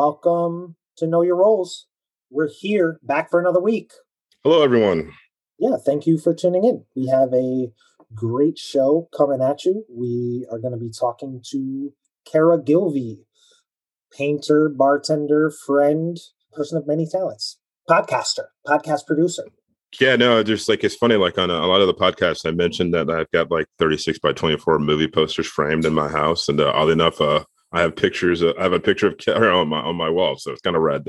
welcome. To Know Your Roles. We're here back for another week. Hello, everyone. Yeah, thank you for tuning in. We have a great show coming at you. We are going to be talking to Kara Gilvey, painter, bartender, friend, person of many talents, podcaster, podcast producer. Yeah, no, just like it's funny. Like on a, a, lot of the podcasts, I mentioned that I've got like 36 by 24 movie posters framed in my house, and uh, oddly enough, uh, I have pictures. Of, I have a picture of Kara on my on my wall, so it's kind of rad.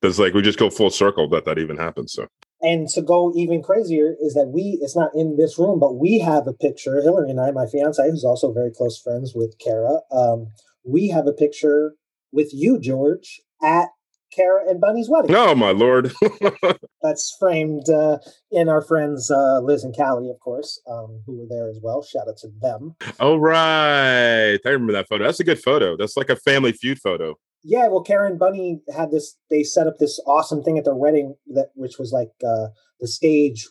Because like we just go full circle that that even happens. So and to go even crazier is that we, it's not in this room, but we have a picture, Hillary and I, my fiance, who's also very close friends with Kara, um, we have a picture with you, George, at Kara and Bunny's wedding. Oh, my lord. That's framed uh, in our friends uh, Liz and Callie, of course, um, who were there as well. Shout out to them. Oh, right. I remember that photo. That's a good photo. That's like a family feud photo. Yeah, well, Karen Bunny had this. They set up this awesome thing at their wedding that, which was like uh, the stage.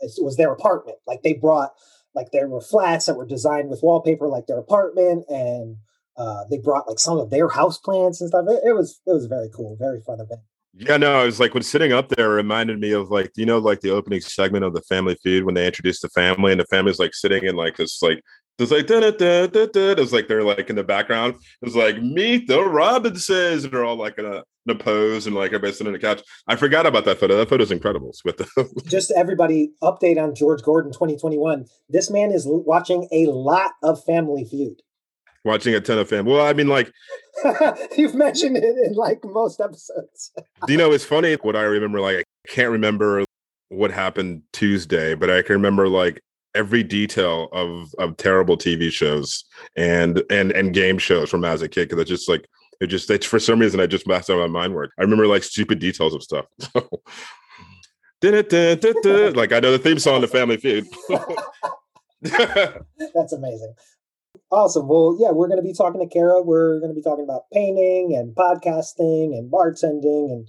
It was their apartment. Like they brought, like there were flats that were designed with wallpaper, like their apartment, and uh, they brought like some of their house plants and stuff. It, it was it was very cool, very fun event. Yeah, no, it was like when sitting up there reminded me of like, you know, like the opening segment of the Family Feud when they introduced the family and the family's like sitting in like this like it's like da da da da da. It was like they're like in the background. It's like meet the Robinsons, and they're all like in a, in a pose and like everybody sitting on the couch. I forgot about that photo. That photo's incredible. With the just everybody update on George Gordon 2021. This man is watching a lot of Family Feud. Watching a ton of Family. Well, I mean, like you've mentioned it in like most episodes. do you know? It's funny what I remember. Like I can't remember what happened Tuesday, but I can remember like every detail of of terrible TV shows and and and game shows from as a kid because it's just like it just it's for some reason I just messed up my mind work. I remember like stupid details of stuff. like I know the theme song to Family Feud. That's amazing. Awesome. Well, yeah, we're going to be talking to Kara. We're going to be talking about painting and podcasting and bartending and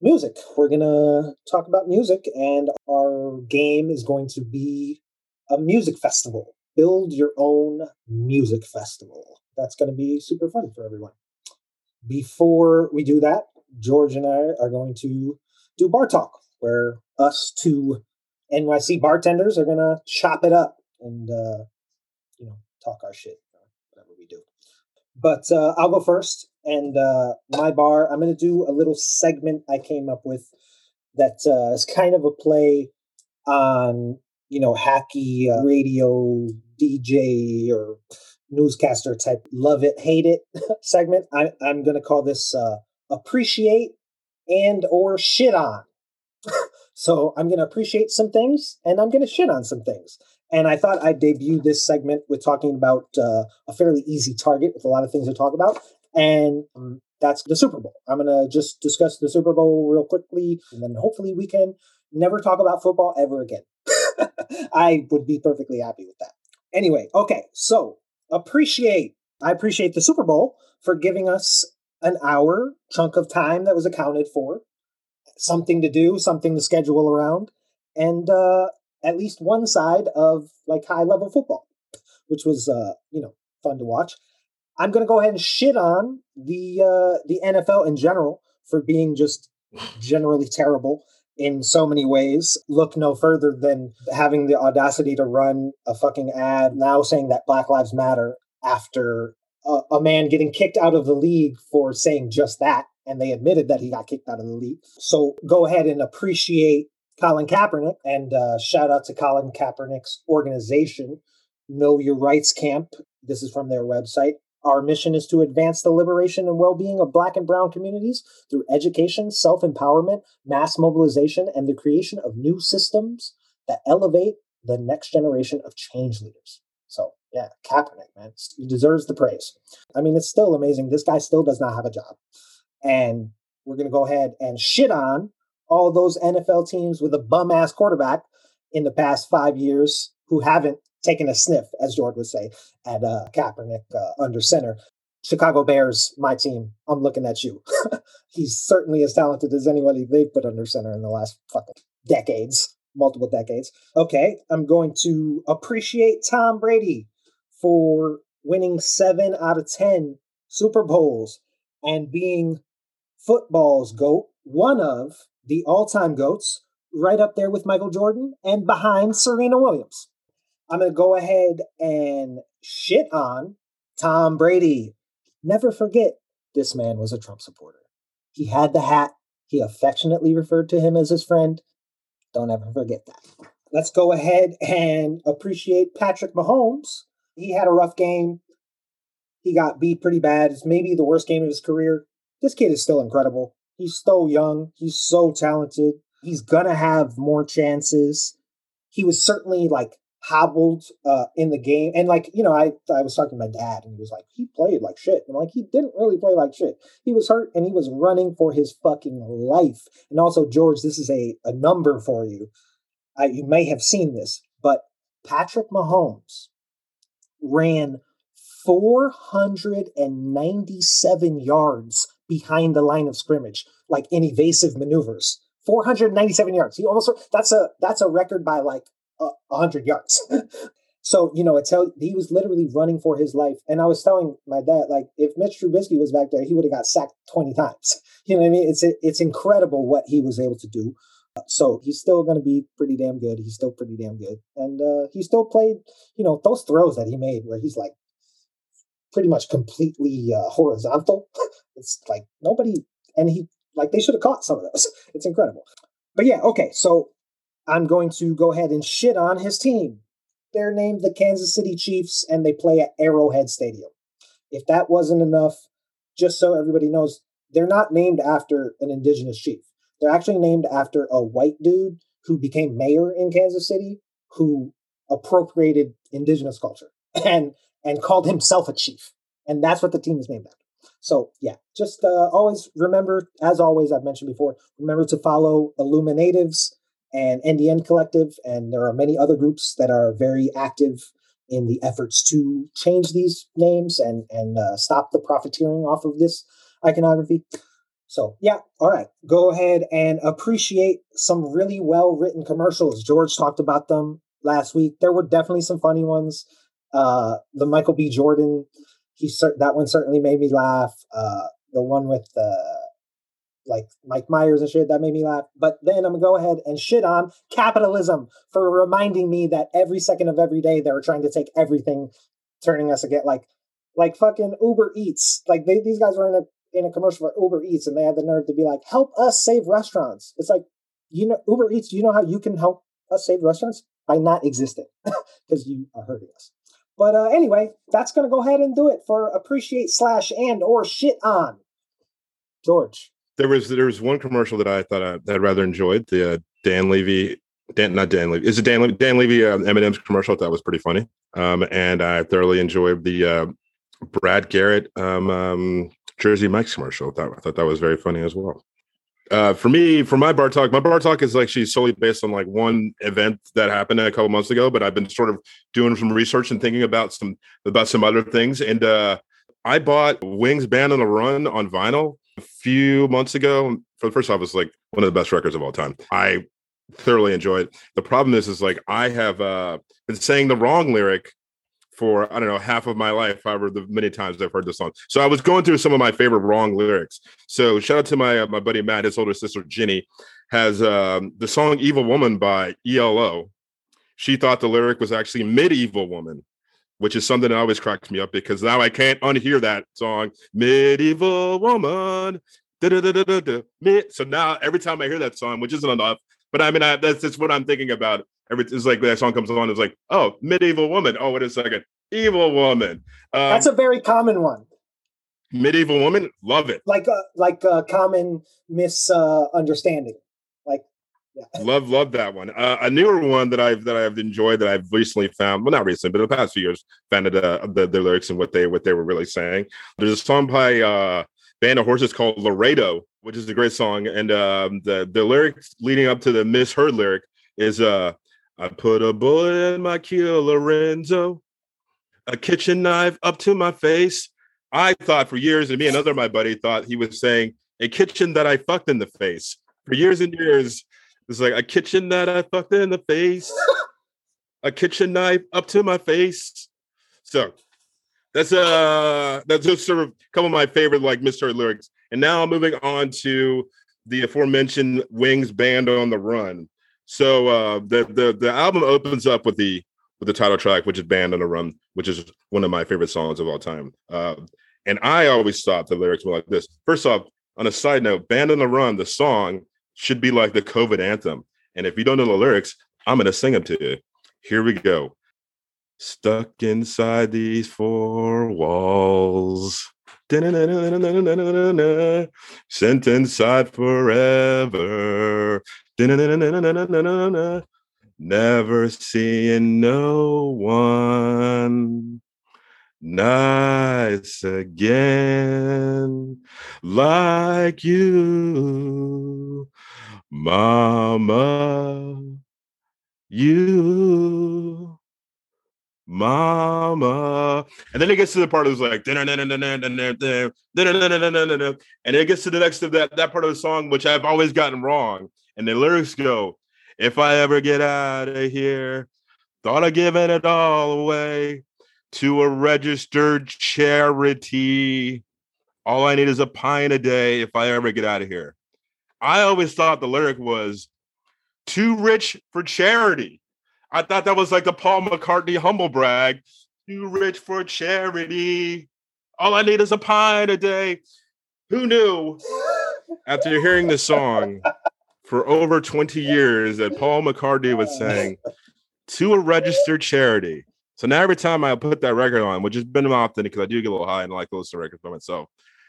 music. We're going to talk about music, and our game is going to be a music festival. Build your own music festival. That's going to be super fun for everyone. Before we do that, George and I are going to do bar talk, where us two NYC bartenders are going to chop it up and, uh, you know, talk our shit, whatever we do. But uh, I'll go first. And uh, my bar, I'm going to do a little segment I came up with that uh, is kind of a play on you know, hacky uh, radio DJ or newscaster type love it, hate it segment. I, I'm going to call this uh, appreciate and or shit on. so I'm going to appreciate some things and I'm going to shit on some things. And I thought I'd debut this segment with talking about uh, a fairly easy target with a lot of things to talk about. And um, that's the Super Bowl. I'm going to just discuss the Super Bowl real quickly, and then hopefully we can never talk about football ever again. I would be perfectly happy with that. Anyway, okay, so appreciate, I appreciate the Super Bowl for giving us an hour chunk of time that was accounted for, something to do, something to schedule around, and uh, at least one side of like high level football, which was, uh, you know, fun to watch. I'm going to go ahead and shit on the uh, the NFL in general for being just generally terrible in so many ways. Look no further than having the audacity to run a fucking ad now saying that Black Lives Matter after a, a, man getting kicked out of the league for saying just that. And they admitted that he got kicked out of the league. So go ahead and appreciate Colin Kaepernick and uh, shout out to Colin Kaepernick's organization, Know Your Rights Camp. This is from their website. Our mission is to advance the liberation and well being of Black and Brown communities through education, self empowerment, mass mobilization, and the creation of new systems that elevate the next generation of change leaders. So, yeah, Kaepernick, man, he deserves the praise. I mean, it's still amazing. This guy still does not have a job. And we're going to go ahead and shit on all those NFL teams with a bum ass quarterback in the past five years who haven't taken a sniff, as George would say, at uh, Kaepernick uh, under center. Chicago Bears, my team. I'm looking at you. He's certainly as talented as anybody they've put under center in the last fucking decades, multiple decades. Okay, I'm going to appreciate Tom Brady for winning seven out of ten Super Bowls and being football's GOAT, one of the all time GOATs, right up there with Michael Jordan and behind Serena Williams. I'm going to go ahead and shit on Tom Brady. Never forget, this man was a Trump supporter. He had the hat. He affectionately referred to him as his friend. Don't ever forget that. Let's go ahead and appreciate Patrick Mahomes. He had a rough game. He got beat pretty bad. It's maybe the worst game of his career. This kid is still incredible. He's so young. He's so talented. He's gonna have more chances. He was certainly like hobbled uh, in the game, and like you know, I I was talking to my dad, and he was like, he played like shit. I'm like, he didn't really play like shit. He was hurt, and he was running for his fucking life. And also, George, this is a a number for you. I, you may have seen this, but Patrick Mahomes ran 497 yards behind the line of scrimmage, like in evasive maneuvers. 497 yards. He almost that's a that's a record by like uh, hundred yards. so you know, it's how he was literally running for his life. And I was telling my dad, like, if Mitch Trubisky was back there, he would have got sacked 20 times. You know what I mean? It's it's incredible what he was able to do. So he's still going to be pretty damn good. He's still pretty damn good, and uh, he still played. You know, those throws that he made, where he's like pretty much completely uh, horizontal. it's like nobody, and he like they should have caught some of those. It's incredible. But yeah, okay. So I'm going to go ahead and shit on his team. They're named the Kansas City Chiefs, and they play at Arrowhead Stadium. If that wasn't enough, just so everybody knows, they're not named after an indigenous chief. They're actually named after a white dude who became mayor in Kansas City who appropriated indigenous culture and and called himself a chief. And that's what the team is named after. So yeah, just uh, always remember, as always, I've mentioned before, remember to follow Illuminatives and NDN Collective, and there are many other groups that are very active in the efforts to change these names and and uh, stop the profiteering off of this iconography. So yeah, all right, go ahead and appreciate some really well written commercials. George talked about them last week. There were definitely some funny ones. Uh, the Michael B. Jordan, he that one certainly made me laugh. Uh, the one with the like Mike Myers and shit that made me laugh. But then I'm gonna go ahead and shit on capitalism for reminding me that every second of every day they were trying to take everything, turning us again like like fucking Uber Eats. Like they, these guys were in a in a commercial for Uber Eats and they had the nerve to be like, "Help us save restaurants." It's like you know Uber Eats. You know how you can help us save restaurants by not existing because you are hurting us. But uh, anyway, that's going to go ahead and do it for appreciate slash and or shit on. George. There was there was one commercial that I thought I, that I rather enjoyed. The uh, Dan Levy, Dan not Dan Levy. Is it Dan Levy? Dan Levy uh, M&M's commercial? That was pretty funny. Um, and I thoroughly enjoyed the uh, Brad Garrett um, um, Jersey Mike's commercial. I thought, I thought that was very funny as well uh, for me, for my bar talk, my bar talk is actually solely based on like one event that happened a couple months ago. But I've been sort of doing some research and thinking about some about some other things. And uh, I bought Wings Band on the Run on vinyl a few months ago. For the first off, it's like one of the best records of all time. I thoroughly enjoy it. The problem is, is like I have uh, been saying the wrong lyric for I don't know half of my life, however the many times I've heard the song. So I was going through some of my favorite wrong lyrics. So shout out to my uh, my buddy Matt, his older sister Ginny, has um, the song "Evil Woman" by ELO. She thought the lyric was actually "Medieval Woman," which is something that always cracks me up because now I can't unhear that song "Medieval Woman." So now every time I hear that song, which isn't enough, but I mean I, that's just what I'm thinking about every it's like that song comes on, it's like, oh, medieval woman. Oh, wait a second, evil woman. Um, That's a very common one. Medieval woman, love it. Like a like a common misunderstanding. like, yeah. love love that one. Uh, a newer one that I've that I've enjoyed that I've recently found. Well, not recently, but in the past few years, found it, uh, the the lyrics and what they what they were really saying. There's a song by uh, Band of Horses called Laredo, which is a great song, and um, the the lyrics leading up to the misheard lyric is uh I put a bullet in my keel, Lorenzo, a kitchen knife up to my face. I thought for years, and me and another my buddy thought he was saying a kitchen that I fucked in the face. For years and years, it's like a kitchen that I fucked in the face, a kitchen knife up to my face. So That's uh that's just sort of a couple of my favorite like misheard lyrics. And now I'm moving on to the aforementioned Wings Band on the Run. So uh the the the album opens up with the with the title track, which is Band on the Run, which is one of my favorite songs of all time. Uh, and I always thought the lyrics were like this. First off, on a side note, Band on the Run, the song should be like the COVID anthem. And if you don't know the lyrics, I'm to sing them to you. Here we go. Stuck inside these four walls. Sent inside forever. Never seeing no one nice again like you, Mama. You, Mama. And then it gets to the part of like, and it gets to the next of that, that part of the song, which I've always gotten wrong. And the lyrics go, If I ever get out of here, thought of giving it all away to a registered charity. All I need is a pint a day if I ever get out of here. I always thought the lyric was too rich for charity. I thought that was like the Paul McCartney humble brag. Too rich for charity. All I need is a pint a day. Who knew after hearing this song for over 20 years that Paul McCartney was saying to a registered charity? So now every time I put that record on, which has been often because I do get a little high and I like to listen to records by myself,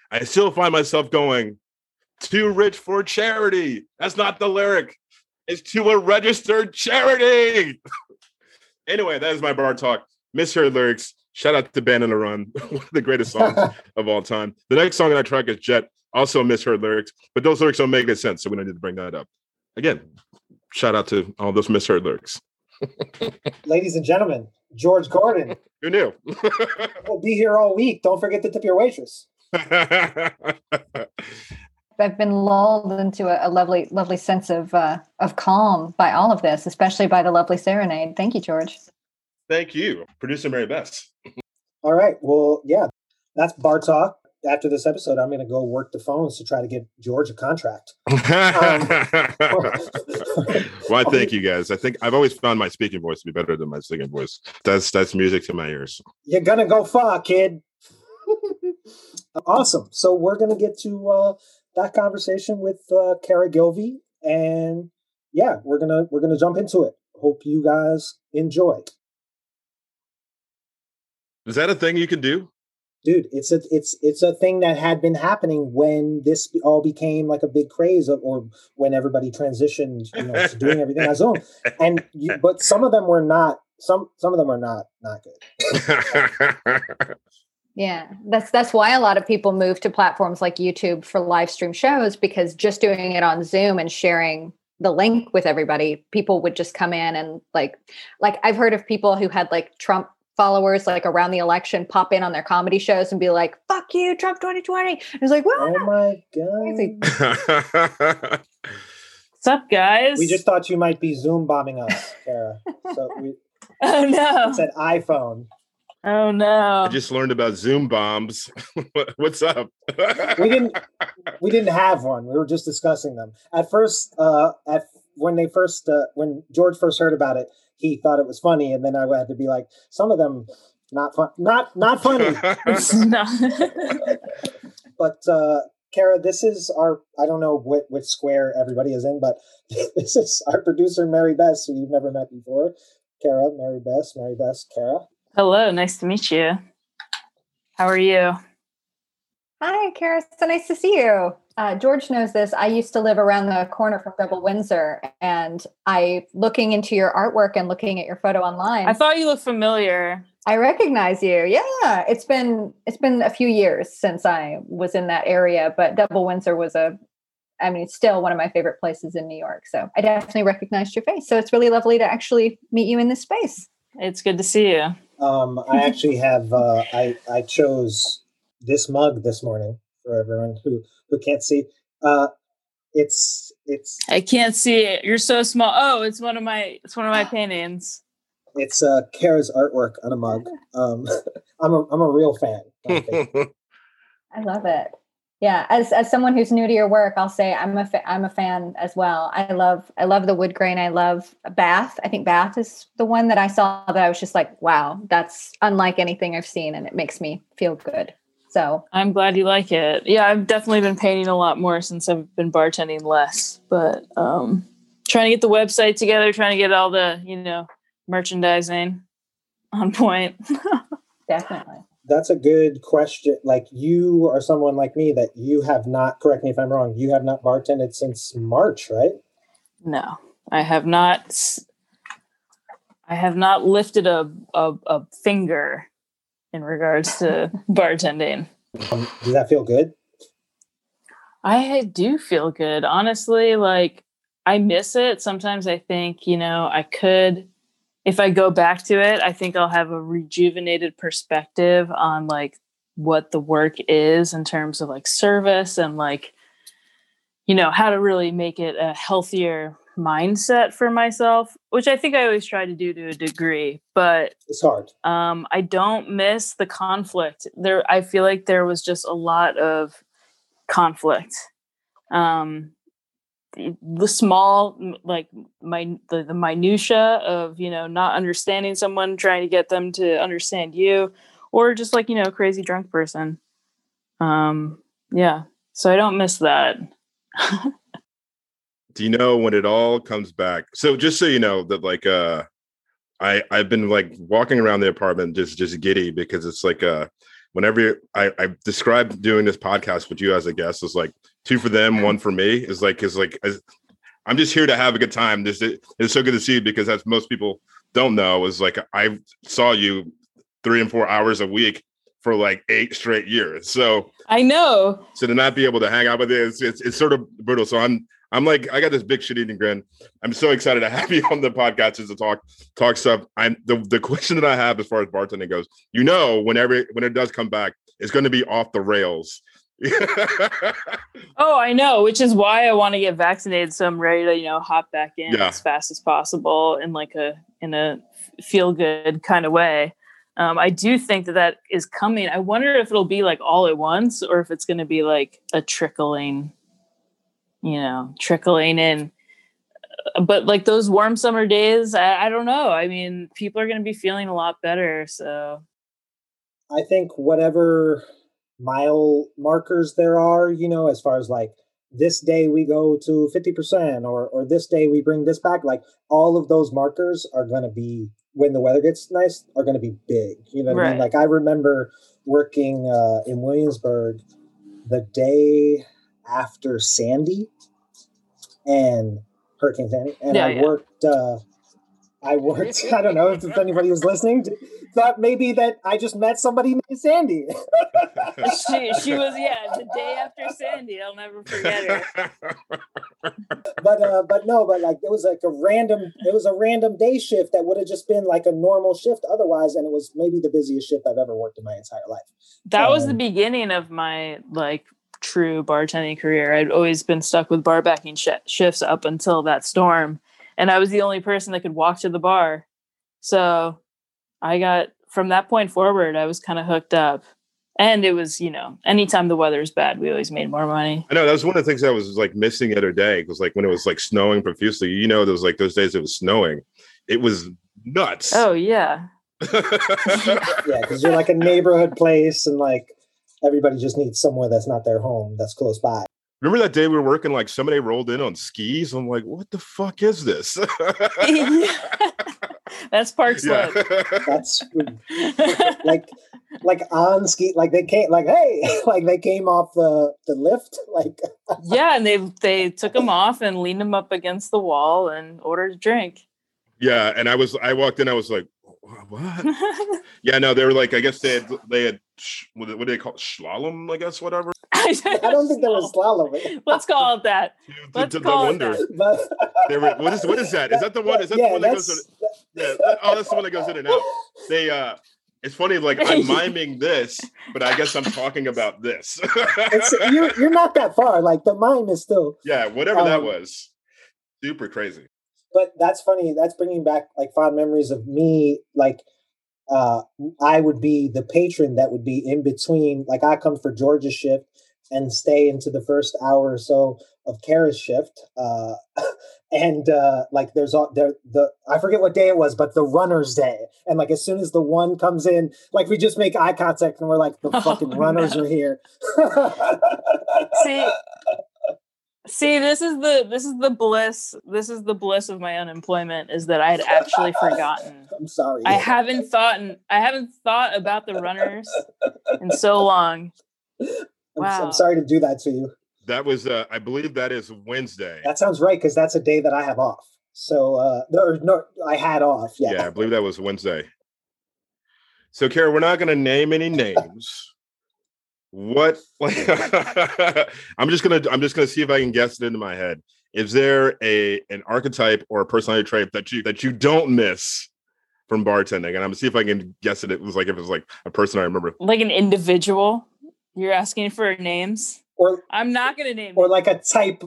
I still find myself going, too rich for charity. That's not the lyric. It's to a registered charity. anyway, that is my bar talk. Misheard lyrics. Shout out to Band on the Run, one of the greatest songs of all time. The next song on that track is Jet, also misheard lyrics, but those lyrics don't make any sense, so we don't need to bring that up. Again, shout out to all those misheard lyrics. Ladies and gentlemen, George Gordon. Who knew? we'll be here all week. Don't forget to tip your waitress. I've been lulled into a, a lovely, lovely sense of uh, of calm by all of this, especially by the lovely serenade. Thank you, George. Thank you, producer Mary Beth. All right. Well, yeah, that's bar talk. After this episode, I'm going to go work the phones to try to get George a contract. Um, Why? Thank you, guys. I think I've always found my speaking voice to be better than my singing voice. That's that's music to my ears. You're gonna go far, kid. awesome. So we're gonna get to uh, that conversation with uh, Kara Gilvey, and yeah, we're gonna we're gonna jump into it. Hope you guys enjoy. Is that a thing you can do? Dude, it's a it's it's a thing that had been happening when this all became like a big craze, of, or when everybody transitioned, you know, to doing everything on Zoom. And you, but some of them were not some some of them are not not good. Yeah, that's that's why a lot of people move to platforms like YouTube for live stream shows because just doing it on Zoom and sharing the link with everybody, people would just come in and like like I've heard of people who had like Trump followers like around the election pop in on their comedy shows and be like, "Fuck you, Trump 2020." It's like, "What?" Oh my god. What's up, guys? We just thought you might be Zoom bombing us, Kara. So we Oh no. It's an iPhone. Oh no. I just learned about Zoom bombs. What's up? we didn't we didn't have one. We were just discussing them. At first, uh at when they first uh, when George first heard about it, he thought it was funny, and then I had to be like, some of them not fun not not funny. no. but uh Kara, this is our I don't know what which square everybody is in, but this is our producer Mary Beth, who you've never met before. Kara, Mary Beth, Mary Beth, Kara. Hello, nice to meet you. How are you? Hi, Kara. So nice to see you. Uh, George knows this. I used to live around the corner from Double Windsor, and I, looking into your artwork and looking at your photo online, I thought you looked familiar. I recognize you. Yeah, it's been it's been a few years since I was in that area, but Double Windsor was a, I mean, it's still one of my favorite places in New York. So I definitely recognized your face. So it's really lovely to actually meet you in this space. It's good to see you. Um, I actually have uh, I I chose this mug this morning for everyone who who can't see. Uh, it's it's I can't see it. You're so small. Oh, it's one of my it's one of my paintings. It's uh, Kara's artwork on a mug. Um, I'm a I'm a real fan. I love it. Yeah, as as someone who's new to your work, I'll say I'm a fa- I'm a fan as well. I love I love the wood grain. I love Bath. I think Bath is the one that I saw that I was just like, wow, that's unlike anything I've seen, and it makes me feel good. So I'm glad you like it. Yeah, I've definitely been painting a lot more since I've been bartending less, but um, trying to get the website together, trying to get all the you know merchandising on point. definitely that's a good question. Like you are someone like me that you have not. Correct me if I'm wrong. You have not bartended since March, right? No, I have not. I have not lifted a a, a finger in regards to bartending. Um, does that feel good? I do feel good, honestly. Like I miss it. Sometimes I think, you know, I could if I go back to it, I think I'll have a rejuvenated perspective on like what the work is in terms of like service and like you know how to really make it a healthier mindset for myself which i think i always try to do to a degree but it's hard. um i don't miss the conflict. There i feel like there was just a lot of conflict. Um the small like my the, the minutia of you know not understanding someone trying to get them to understand you or just like you know crazy drunk person. Um yeah so i don't miss that. Do you know when it all comes back? So just so you know that like uh i i've been like walking around the apartment just just giddy because it's like uh whenever I, I described doing this podcast with you as a guest is like two for them, one for me. Is like is like I'm just here to have a good time. This it's so good to see you because as most people don't know, is like I saw you three and four hours a week for like eight straight years. So I know. So to not be able to hang out with you, it's, it's, it's sort of brutal. So I'm I'm like I got this big shit eating grin. I'm so excited to have you on the podcast just to talk talk stuff. I'm the the question that I have as far as bartending goes. You know, whenever when it does come back, it's going to be off the rails. oh, I know, which is why I want to get vaccinated so I'm ready to, you know, hop back in yeah. as fast as possible in like a in a feel good kind of way. Um, I do think that that is coming. I wonder if it'll be like all at once or if it's going to be like a trickling, you know, trickling in. Uh, but like those warm summer days, I, I don't know. I mean, people are going to be feeling a lot better. So I think whatever mile markers there are, you know, as far as like this day we go to 50% or or this day we bring this back like all of those markers are going to be when the weather gets nice are going to be big you know what right. i mean like i remember working uh, in williamsburg the day after sandy and hurricane sandy and yeah, i yeah. worked uh, I worked. I don't know if anybody was listening. Thought maybe that I just met somebody named Sandy. she, she was yeah the day after Sandy. I'll never forget her. but uh, but no, but like it was like a random. It was a random day shift that would have just been like a normal shift otherwise, and it was maybe the busiest shift I've ever worked in my entire life. That um, was the beginning of my like true bartending career. I'd always been stuck with bar backing sh- shifts up until that storm and I was the only person that could walk to the bar. So I got from that point forward, I was kind of hooked up. And it was, you know, anytime the weather is bad, we always made more money. I know that was one of the things I was like missing the other day because, like, when it was like snowing profusely, you know, there was like those days it was snowing, it was nuts. Oh yeah, yeah, because you're like a neighborhood place, and like everybody just needs somewhere that's not their home, that's close by. Remember that day we were working, like somebody rolled in on skis? I'm like, what the fuck is this? That's Park Slope. Yeah. That's like like on ski like they came like hey like they came off the the lift like yeah and they they took them off and leaned them up against the wall and ordered a drink yeah and i was i walked in i was like what? yeah, no, they were like, I guess they had, they had, what do they call it? Slalom, I guess, whatever. I don't think there was slalom. Let's call it that. Let's call it that. They were, what is what is that? Is that the one? Is that yeah, the one that goes? To, yeah, oh, that's the one that goes in and out. They uh, it's funny, like I'm miming this, but I guess I'm talking about this. you're, you're not that far. Like the mime is still. Yeah, whatever um, that was. Super crazy. But that's funny. That's bringing back like fond memories of me. Like, uh, I would be the patron that would be in between. Like, I come for George's shift and stay into the first hour or so of Kara's shift. Uh, and uh, like, there's all there the I forget what day it was, but the runner's day. And like, as soon as the one comes in, like, we just make eye contact and we're like, the fucking oh, runners no. are here. See, See, this is the this is the bliss. This is the bliss of my unemployment is that I had actually forgotten. I'm sorry. I haven't thought and I haven't thought about the runners in so long. Wow. I'm, I'm sorry to do that to you. That was uh I believe that is Wednesday. That sounds right because that's a day that I have off. So uh no, no I had off. Yeah. Yeah, I believe that was Wednesday. So Kara, we're not going to name any names what? Like i'm just gonna i'm just gonna see if i can guess it into my head. Is there a an archetype or a personality trait that you that you don't miss from bartending? And i'm gonna see if i can guess it. It was like if it was like a person i remember. Like an individual? You're asking for names? Or i'm not gonna name or like a type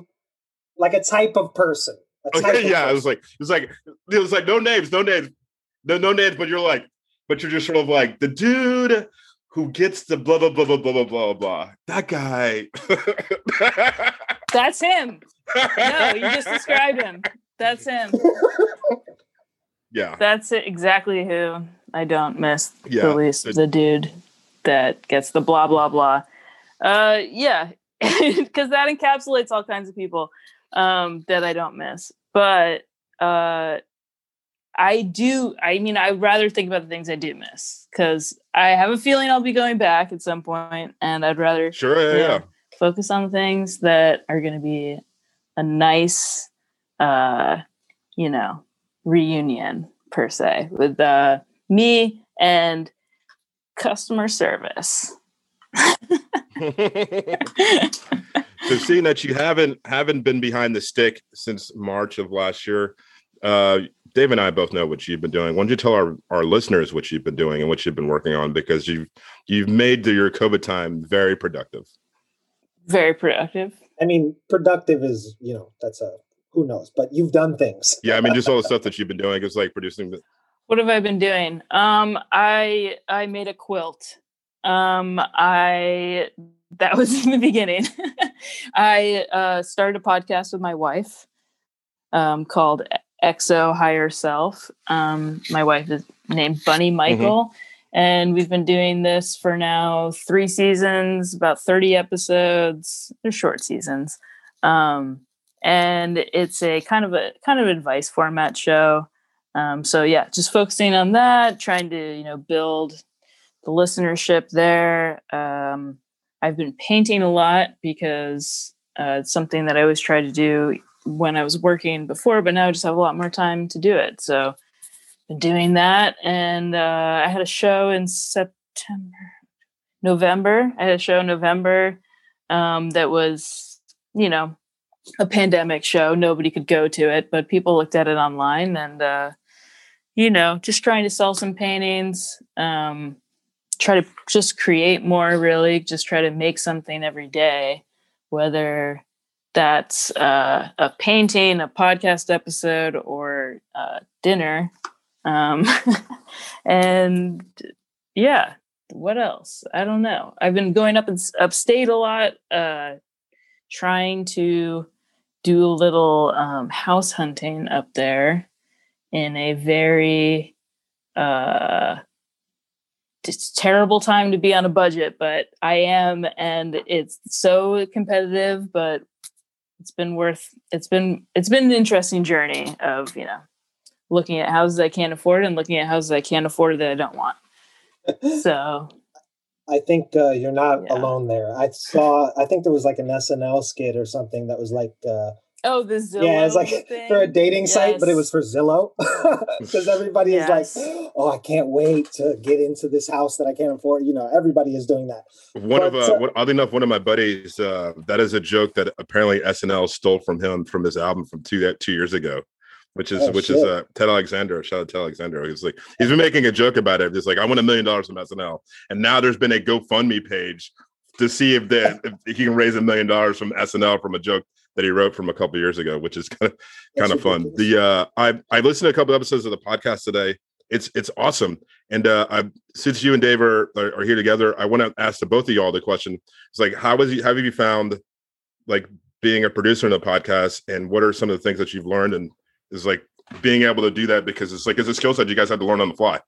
like a type of person. Okay oh, yeah person. it was like it was like it was like no names no names no no names but you're like but you're just sort of like the dude who gets the blah blah blah blah blah blah blah That guy. That's him. No, you just described him. That's him. Yeah. That's exactly who I don't miss yeah, the least. The, the dude that gets the blah blah blah. Uh, yeah, because that encapsulates all kinds of people um, that I don't miss. But uh, I do. I mean, I rather think about the things I do miss because I have a feeling I'll be going back at some point, and I'd rather sure, yeah, yeah. Focus on things that are going to be a nice, uh, you know, reunion per se with uh, me and customer service. so, seeing that you haven't haven't been behind the stick since March of last year, uh, Dave and I both know what you've been doing. Why don't you tell our, our listeners what you've been doing and what you've been working on because you've you've made the, your COVID time very productive. Very productive. I mean, productive is you know that's a who knows, but you've done things. yeah, I mean, just all the stuff that you've been doing is like producing. The- what have I been doing? Um, I I made a quilt. Um, I that was in the beginning. I uh, started a podcast with my wife um, called XO higher self. Um, my wife is named Bunny mm-hmm. Michael. Mm-hmm. And we've been doing this for now three seasons, about 30 episodes. They're short seasons. Um, and it's a kind of a kind of advice format show. Um, so yeah, just focusing on that, trying to, you know, build the listenership there. Um, I've been painting a lot because uh, it's something that I always try to do when I was working before, but now I just have a lot more time to do it. So been doing that. And uh, I had a show in September, November. I had a show in November um, that was, you know, a pandemic show. Nobody could go to it, but people looked at it online and, uh, you know, just trying to sell some paintings, um, try to just create more, really, just try to make something every day, whether that's uh, a painting, a podcast episode, or uh, dinner. Um, and yeah, what else? I don't know. I've been going up in upstate a lot, uh, trying to do a little um, house hunting up there in a very uh it's terrible time to be on a budget but i am and it's so competitive but it's been worth it's been it's been an interesting journey of you know looking at houses I can't afford and looking at houses I can't afford that I don't want. So I think uh, you're not yeah. alone there. I saw I think there was like an SNL skit or something that was like uh, Oh, the Zillow. Yeah, it's like thing? for a dating yes. site, but it was for Zillow because everybody yes. is like, "Oh, I can't wait to get into this house that I can't afford." You know, everybody is doing that. One but, of uh, uh, oddly enough, one of my buddies, uh, that is a joke that apparently SNL stole from him from his album from two that two years ago. Which is oh, which shit. is uh, Ted Alexander. Shout out Ted Alexander. He's like he's been making a joke about it. He's like, I want a million dollars from SNL, and now there's been a GoFundMe page to see if that if he can raise a million dollars from SNL from a joke that he wrote from a couple years ago, which is kind of kind of fun. The uh, I I listened to a couple episodes of the podcast today. It's it's awesome. And uh, I, since you and Dave are, are, are here together, I want to ask to both of y'all the question. It's like, how was you? How have you found like being a producer in a podcast, and what are some of the things that you've learned? And is like being able to do that because it's like it's a skill set you guys have to learn on the fly.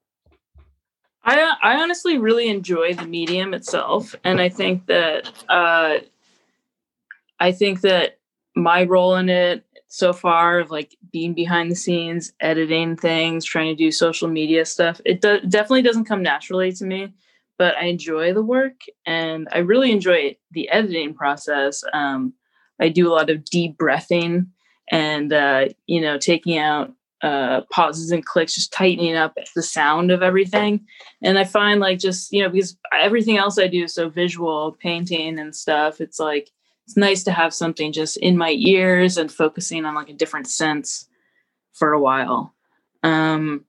I I honestly really enjoy the medium itself, and I think that uh, I think that my role in it so far of like being behind the scenes, editing things, trying to do social media stuff, it do- definitely doesn't come naturally to me. But I enjoy the work, and I really enjoy the editing process. Um, I do a lot of deep breathing and uh, you know taking out uh, pauses and clicks, just tightening up the sound of everything. And I find like just, you know, because everything else I do is so visual, painting and stuff, it's like, it's nice to have something just in my ears and focusing on like a different sense for a while. Um,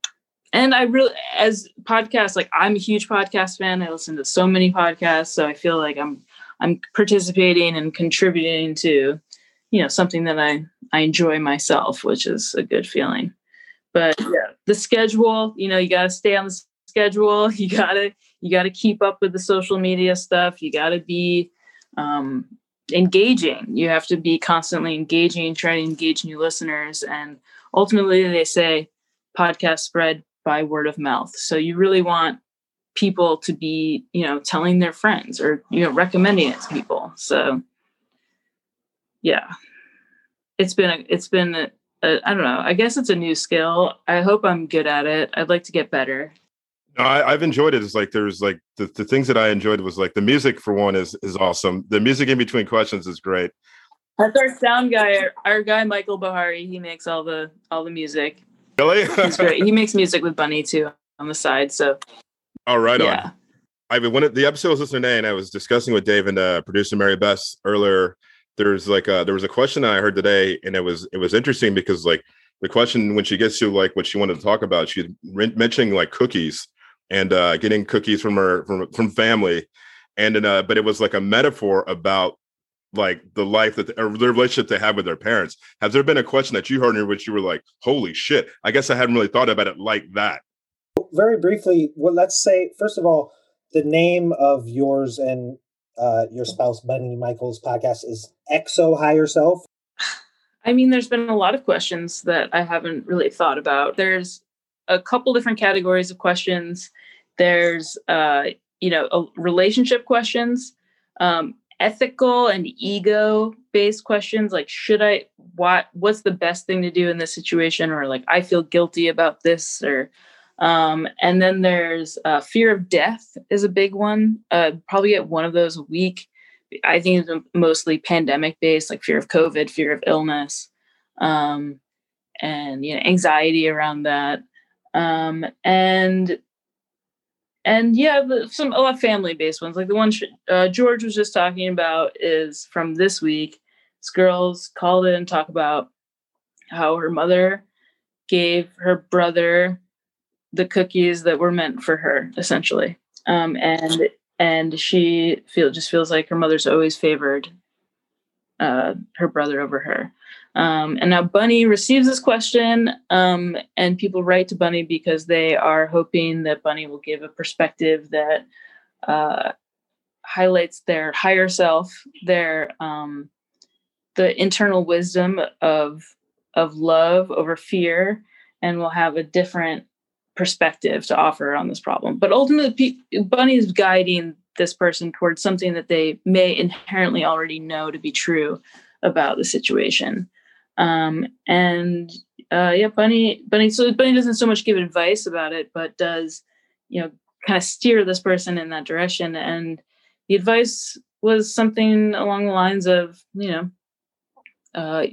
and I really, as podcasts, like I'm a huge podcast fan. I listen to so many podcasts, so I feel like I'm I'm participating and contributing to, you know, something that I I enjoy myself, which is a good feeling. But yeah, the schedule, you know, you got to stay on the schedule. You got to you got to keep up with the social media stuff. You got to be um, engaging. You have to be constantly engaging, trying to engage new listeners. And ultimately, they say podcast spread by word of mouth. So you really want people to be, you know, telling their friends or you know recommending it to people. So yeah, it's been a, it's been a, I don't know. I guess it's a new skill. I hope I'm good at it. I'd like to get better. No, I, have enjoyed it. It's like there's like the, the things that I enjoyed was like the music for one is is awesome. The music in between questions is great. That's our sound guy, our, our guy Michael Bahari. He makes all the all the music. Really? He's great. He makes music with Bunny too on the side. So. All right. Yeah. On. I mean, when the episode was listening today, and I was discussing with Dave and uh, producer Mary Beth earlier there's like a, there was a question I heard today, and it was it was interesting because like the question when she gets to like what she wanted to talk about, she's mentioning like cookies and uh, getting cookies from her from from family, and then, uh, but it was like a metaphor about like the life that the, or the relationship they have with their parents. Has there been a question that you heard in which you were like, "Holy shit"? I guess I hadn't really thought about it like that. Very briefly, well, let's say first of all, the name of yours and uh, your spouse Bunny Michael's podcast is XO Higher Self? I mean, there's been a lot of questions that I haven't really thought about. There's a couple different categories of questions. There's, uh, you know, relationship questions, um, ethical and ego based questions like should i what what's the best thing to do in this situation or like i feel guilty about this or um, and then there's uh, fear of death is a big one. Uh, probably get one of those a week. I think it's mostly pandemic based, like fear of COVID, fear of illness, um, and you know anxiety around that. Um, and and yeah, some a lot of family based ones, like the one uh, George was just talking about, is from this week. This girls called in and talk about how her mother gave her brother the cookies that were meant for her essentially um, and and she feel just feels like her mother's always favored uh, her brother over her um, and now bunny receives this question um, and people write to bunny because they are hoping that bunny will give a perspective that uh, highlights their higher self their um, the internal wisdom of of love over fear and will have a different perspective to offer on this problem. But ultimately, Bunny is guiding this person towards something that they may inherently already know to be true about the situation. Um, and uh, yeah, Bunny, Bunny. So Bunny doesn't so much give advice about it, but does you know kind of steer this person in that direction. And the advice was something along the lines of, you know, uh,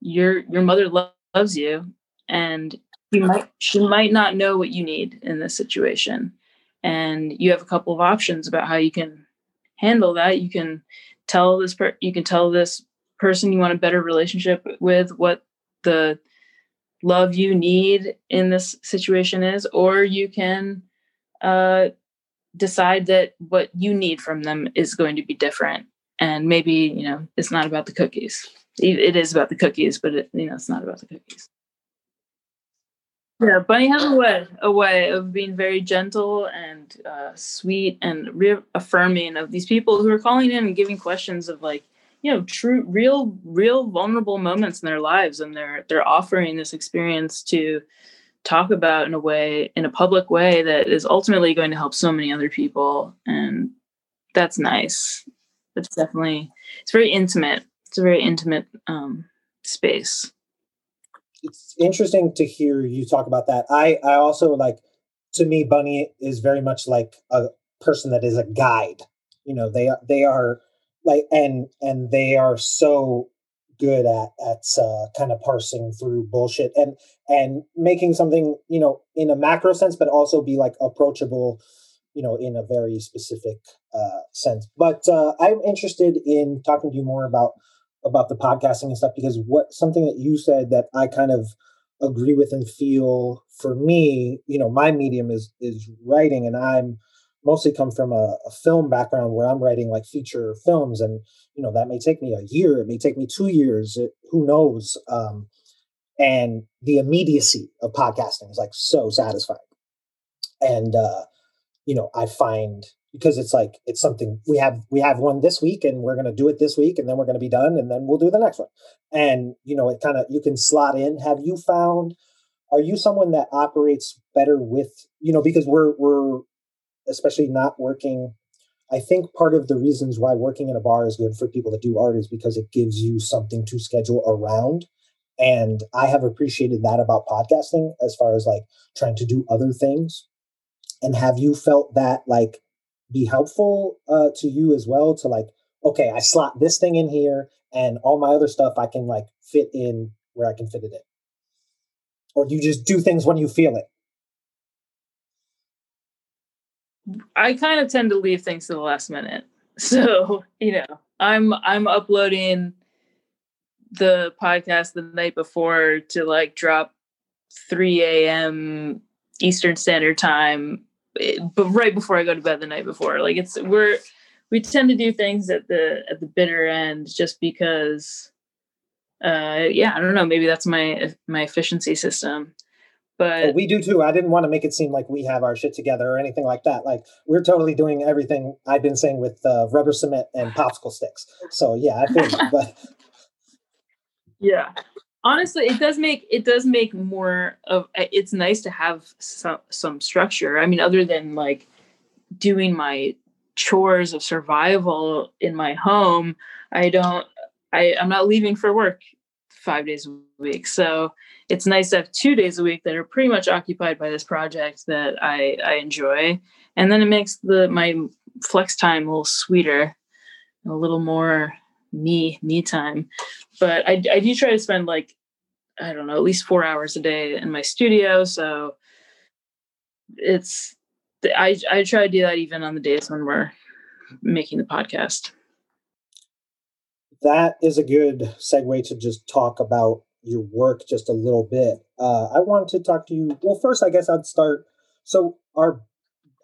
your your mother lo- loves you, and you might she might not know what you need in this situation and you have a couple of options about how you can handle that you can tell this per- you can tell this person you want a better relationship with what the love you need in this situation is or you can uh, decide that what you need from them is going to be different. And maybe you know it's not about the cookies. It is about the cookies but it, you know it's not about the cookies. Yeah bunny has a way a way of being very gentle and uh, sweet and reaffirming of these people who are calling in and giving questions of like you know true real real vulnerable moments in their lives and they're they're offering this experience to talk about in a way in a public way that is ultimately going to help so many other people and that's nice. It's definitely it's very intimate. It's a very intimate um space. It's interesting to hear you talk about that. I i also like to me bunny is very much like a person that is a guide. You know they they are like and and they are so good at at uh, kind of parsing through bullshit and and making something you know in a macro sense but also be like approachable you know in a very specific uh, sense. But uh, i'm interested in talking to you more about about the podcasting and stuff because what something that you said that i kind of agree with and feel for me you know my medium is is writing and i'm mostly come from a, a, film background where I'm writing like feature films, and you know that may take me a year, it may take me two years, it, who knows? Um, and the immediacy of podcasting is like so satisfying, and uh, you know I find because it's like it's something we have we have one this week and we're going to do it this week and then we're going to be done and then we'll do the next one and you know it kind of you can slot in have you found are you someone that operates better with you know because we're we're especially not working. I think part of the reasons why working in a bar is good for people that do art is because it gives you something to schedule around. And I have appreciated that about podcasting as far as like trying to do other things. And have you felt that like be helpful uh, to you as well to like, okay, I slot this thing in here and all my other stuff I can like fit in where I can fit it in? Or do you just do things when you feel it? I kind of tend to leave things to the last minute. So, you know, I'm I'm uploading the podcast the night before to like drop 3 a.m. Eastern Standard Time, eh, but right before I go to bed the night before. Like it's we're we tend to do things at the at the bitter end just because uh yeah, I don't know, maybe that's my my efficiency system. But well, we do too. I didn't want to make it seem like we have our shit together or anything like that. Like we're totally doing everything I've been saying with uh, rubber cement and popsicle sticks. So yeah, I feel but yeah, honestly, it does make it does make more of. It's nice to have some some structure. I mean, other than like doing my chores of survival in my home, I don't. I I'm not leaving for work five days a week. So it's nice to have two days a week that are pretty much occupied by this project that I, I enjoy. And then it makes the my flex time a little sweeter, a little more me, me time. But I, I do try to spend like, I don't know, at least four hours a day in my studio. So it's, I, I try to do that even on the days when we're making the podcast. That is a good segue to just talk about your work just a little bit. Uh, I wanted to talk to you. Well, first, I guess I'd start. So, are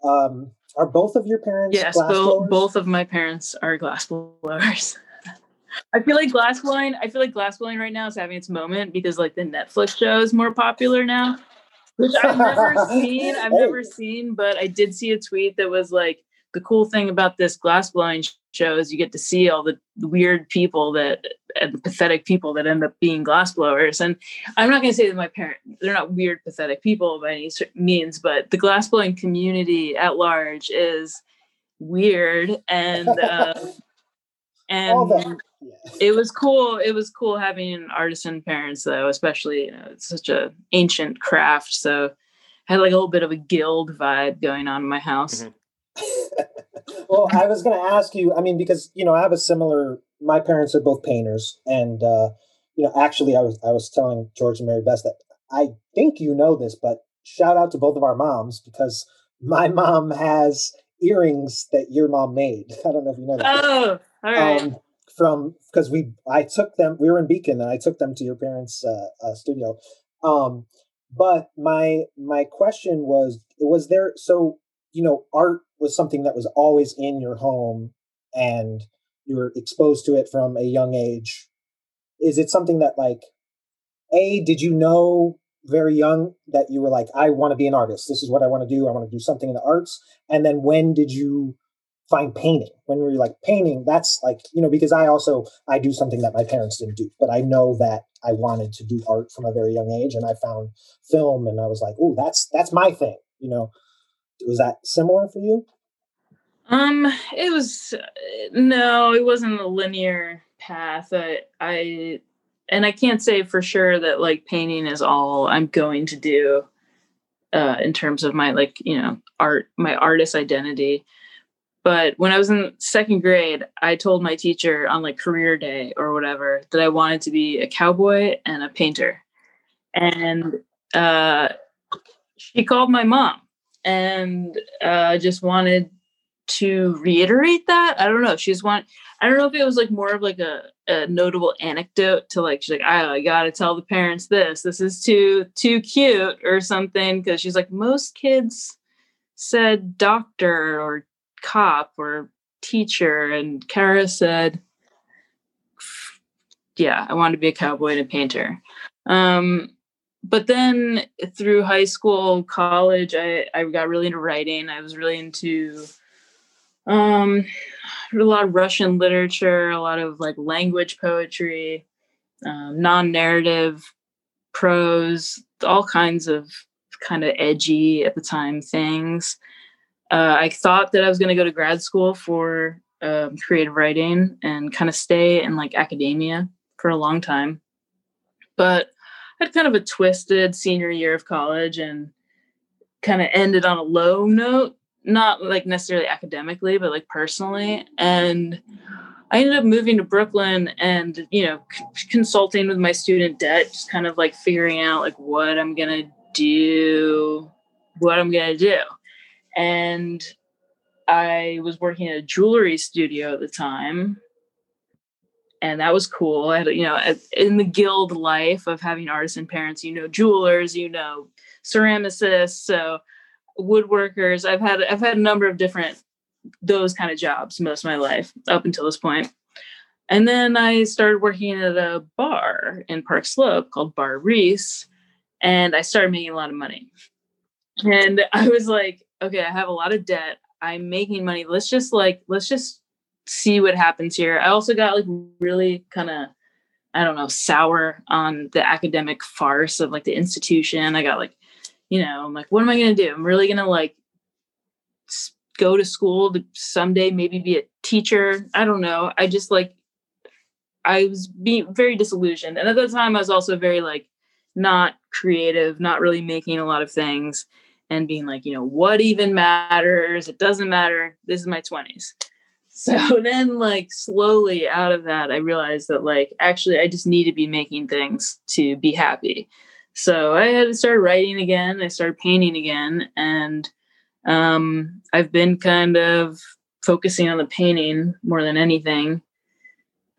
um, are both of your parents? Yes, both both of my parents are glass blowers. I feel like glass blowing. I feel like glass blowing right now is having its moment because like the Netflix show is more popular now, which I've never seen. I've hey. never seen, but I did see a tweet that was like the cool thing about this glass blowing show is you get to see all the, weird people that and the pathetic people that end up being glass blowers. And I'm not going to say that my parents they're not weird, pathetic people by any means, but the glass blowing community at large is weird and uh, and it was cool. It was cool having artisan parents though, especially you know it's such a ancient craft. So I had like a little bit of a guild vibe going on in my house. Mm-hmm. well, I was going to ask you. I mean, because you know, I have a similar. My parents are both painters, and uh, you know, actually, I was I was telling George and Mary Beth that I think you know this, but shout out to both of our moms because my mom has earrings that your mom made. I don't know if you know that. Oh, all right. Um, from because we, I took them. We were in Beacon, and I took them to your parents' uh, uh, studio. Um, but my my question was, was there so you know art was something that was always in your home and you were exposed to it from a young age. Is it something that like a did you know very young that you were like I want to be an artist. This is what I want to do. I want to do something in the arts. And then when did you find painting? When were you like painting? That's like, you know, because I also I do something that my parents didn't do, but I know that I wanted to do art from a very young age and I found film and I was like, "Oh, that's that's my thing." You know, was that similar for you? Um, it was no, it wasn't a linear path. I, I and I can't say for sure that like painting is all I'm going to do uh in terms of my like, you know, art my artist identity. But when I was in second grade, I told my teacher on like career day or whatever that I wanted to be a cowboy and a painter. And uh she called my mom and uh just wanted to reiterate that. I don't know. She's one. I don't know if it was like more of like a, a notable anecdote to like she's like I, gotta tell the parents this. This is too too cute or something because she's like most kids said doctor or cop or teacher and Kara said yeah I wanted to be a cowboy and a painter. Um, but then through high school, college, I, I got really into writing. I was really into um, a lot of Russian literature, a lot of like language poetry, um, non-narrative prose, all kinds of kind of edgy at the time things. Uh, I thought that I was going to go to grad school for um, creative writing and kind of stay in like academia for a long time, but had kind of a twisted senior year of college and kind of ended on a low note not like necessarily academically, but like personally. And I ended up moving to Brooklyn and, you know, c- consulting with my student debt, just kind of like figuring out like what I'm going to do, what I'm going to do. And I was working at a jewelry studio at the time. And that was cool. I had, you know, in the guild life of having artisan parents, you know, jewelers, you know, ceramicists. So woodworkers. I've had I've had a number of different those kind of jobs most of my life up until this point. And then I started working at a bar in Park Slope called Bar Reis, and I started making a lot of money. And I was like, okay, I have a lot of debt. I'm making money. Let's just like let's just see what happens here. I also got like really kind of I don't know, sour on the academic farce of like the institution. I got like you know, I'm like, what am I going to do? I'm really going to like go to school to someday maybe be a teacher. I don't know. I just like, I was being very disillusioned. And at the time, I was also very like not creative, not really making a lot of things and being like, you know, what even matters? It doesn't matter. This is my 20s. So then, like, slowly out of that, I realized that, like, actually, I just need to be making things to be happy. So I had to start writing again. I started painting again, and um, I've been kind of focusing on the painting more than anything.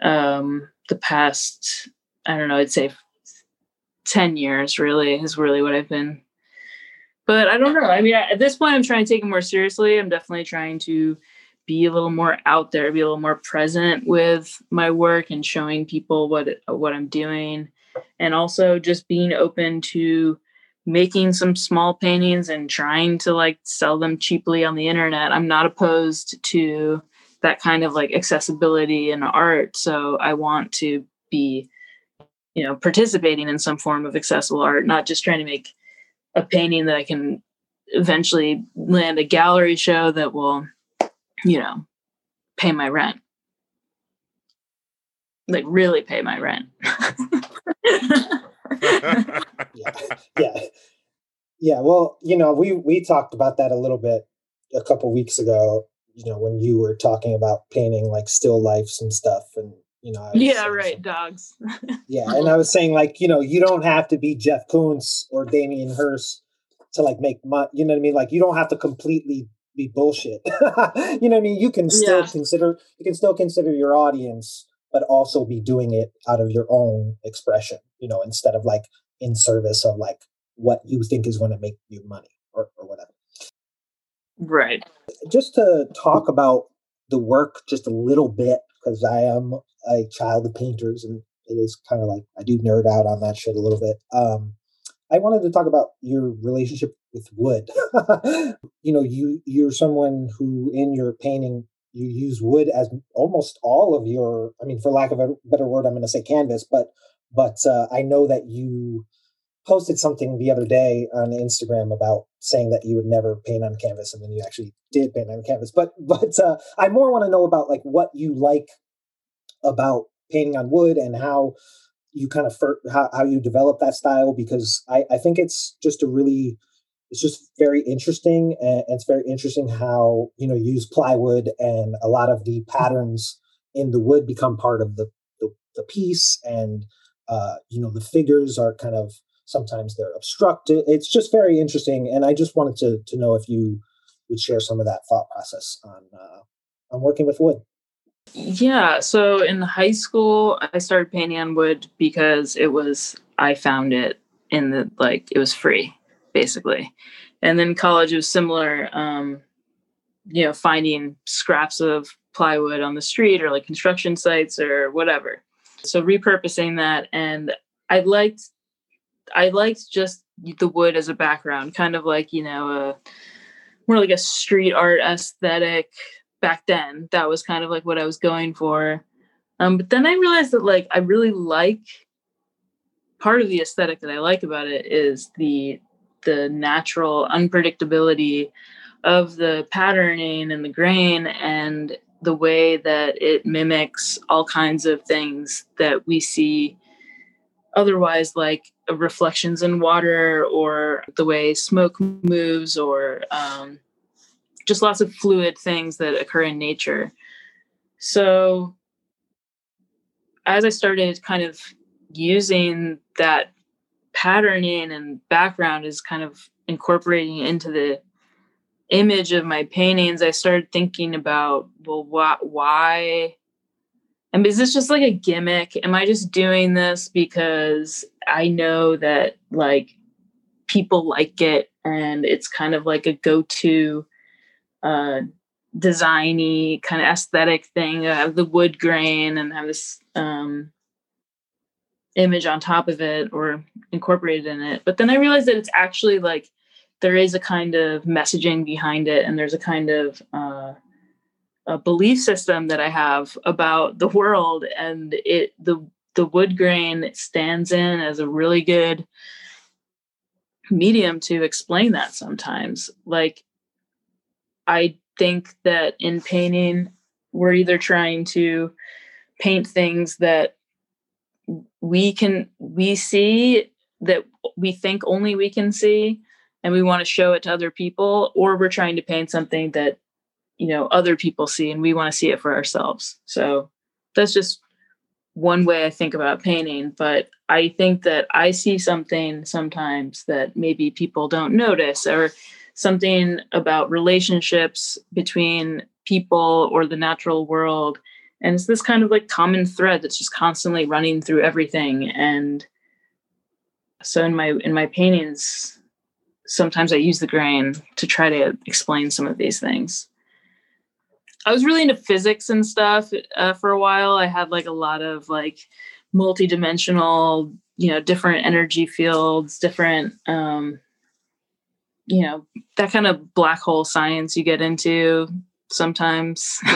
Um, the past, I don't know, I'd say ten years really is really what I've been. But I don't know. I mean, at this point, I'm trying to take it more seriously. I'm definitely trying to be a little more out there, be a little more present with my work and showing people what what I'm doing and also just being open to making some small paintings and trying to like sell them cheaply on the internet. I'm not opposed to that kind of like accessibility in art. So I want to be, you know, participating in some form of accessible art, not just trying to make a painting that I can eventually land a gallery show that will, you know, pay my rent. Like really pay my rent. yeah. yeah. Yeah. Well, you know, we we talked about that a little bit a couple weeks ago, you know, when you were talking about painting like still lifes and stuff and you know, yeah, right, dogs. yeah, and I was saying like, you know, you don't have to be Jeff Koons or Damien Hirst to like make money. You know what I mean? Like, you don't have to completely be bullshit. you know what I mean? You can still yeah. consider you can still consider your audience but also be doing it out of your own expression, you know, instead of like in service of like what you think is going to make you money or, or whatever. Right. Just to talk about the work just a little bit, because I am a child of painters and it is kind of like I do nerd out on that shit a little bit. Um, I wanted to talk about your relationship with wood. you know, you you're someone who in your painting you use wood as almost all of your. I mean, for lack of a better word, I'm going to say canvas, but but uh, I know that you posted something the other day on Instagram about saying that you would never paint on canvas, and then you actually did paint on canvas. But but uh, I more want to know about like what you like about painting on wood and how you kind of fir- how, how you develop that style because I, I think it's just a really it's just very interesting and it's very interesting how you know you use plywood and a lot of the patterns in the wood become part of the the, the piece and uh, you know the figures are kind of sometimes they're obstructed it's just very interesting and i just wanted to to know if you would share some of that thought process on uh, on working with wood yeah. So in high school, I started painting on wood because it was, I found it in the, like, it was free, basically. And then college was similar, um, you know, finding scraps of plywood on the street or like construction sites or whatever. So repurposing that. And I liked, I liked just the wood as a background, kind of like, you know, a, more like a street art aesthetic back then that was kind of like what i was going for. Um, but then i realized that like i really like part of the aesthetic that i like about it is the the natural unpredictability of the patterning and the grain and the way that it mimics all kinds of things that we see otherwise like reflections in water or the way smoke moves or um, just lots of fluid things that occur in nature. So as I started kind of using that patterning and background is kind of incorporating into the image of my paintings, I started thinking about, well, why, why? And is this just like a gimmick? Am I just doing this because I know that like people like it and it's kind of like a go-to uh, designy kind of aesthetic thing. I have the wood grain and have this um, image on top of it or incorporated in it. But then I realized that it's actually like there is a kind of messaging behind it, and there's a kind of uh, a belief system that I have about the world, and it the the wood grain stands in as a really good medium to explain that sometimes like I think that in painting, we're either trying to paint things that we can we see that we think only we can see and we want to show it to other people or we're trying to paint something that you know other people see and we want to see it for ourselves. So that's just one way i think about painting but i think that i see something sometimes that maybe people don't notice or something about relationships between people or the natural world. And it's this kind of like common thread that's just constantly running through everything. And so in my in my paintings sometimes i use the grain to try to explain some of these things. I was really into physics and stuff uh, for a while. I had like a lot of like multi-dimensional you know different energy fields different um you know that kind of black hole science you get into sometimes.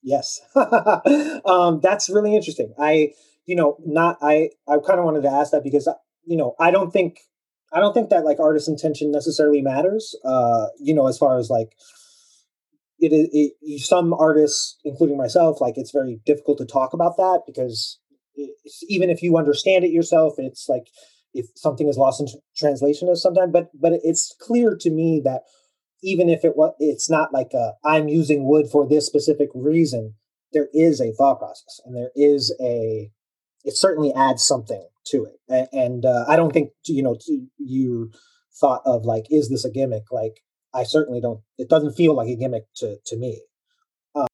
Yes. Um, that's really interesting. I you know not i i kind of wanted to ask that because uh, you know i don't think i don't think that like artist intention necessarily matters uh you know as far as like it is some artists including myself like it's very difficult to talk about that because even if you understand it yourself it's like if something is lost in translation of sometimes but but it's clear to me that even if it was it's not like i'm using wood for this specific reason there is a thought process and there is a it certainly adds something to it. And, and uh, i don't think you know you thought of like is this a gimmick? Like i certainly don't it doesn't feel like a gimmick to to me. Um,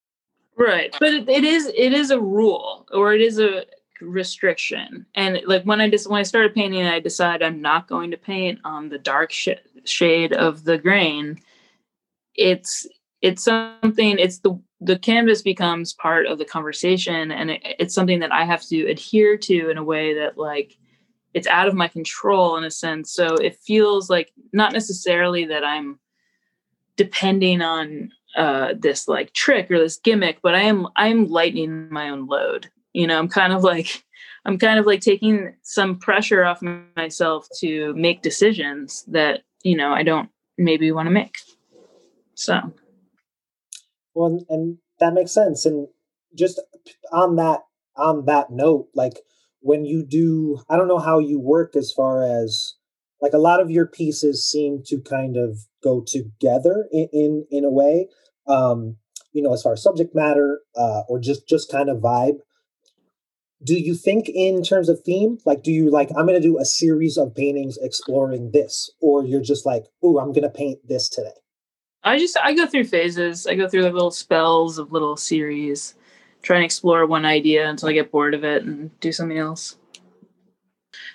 right but it is it is a rule or it is a restriction. And like when i just when i started painting i decided i'm not going to paint on the dark sh- shade of the grain. It's it's something it's the the canvas becomes part of the conversation and it, it's something that i have to adhere to in a way that like it's out of my control in a sense. So it feels like not necessarily that i'm depending on uh this like trick or this gimmick but i am i'm lightening my own load you know i'm kind of like i'm kind of like taking some pressure off myself to make decisions that you know i don't maybe want to make. So. Well and that makes sense and just on that on that note like when you do i don't know how you work as far as like a lot of your pieces seem to kind of go together in in, in a way um you know as far as subject matter uh or just just kind of vibe do you think in terms of theme like do you like i'm going to do a series of paintings exploring this or you're just like oh i'm going to paint this today I just I go through phases. I go through like little spells of little series, try and explore one idea until I get bored of it and do something else.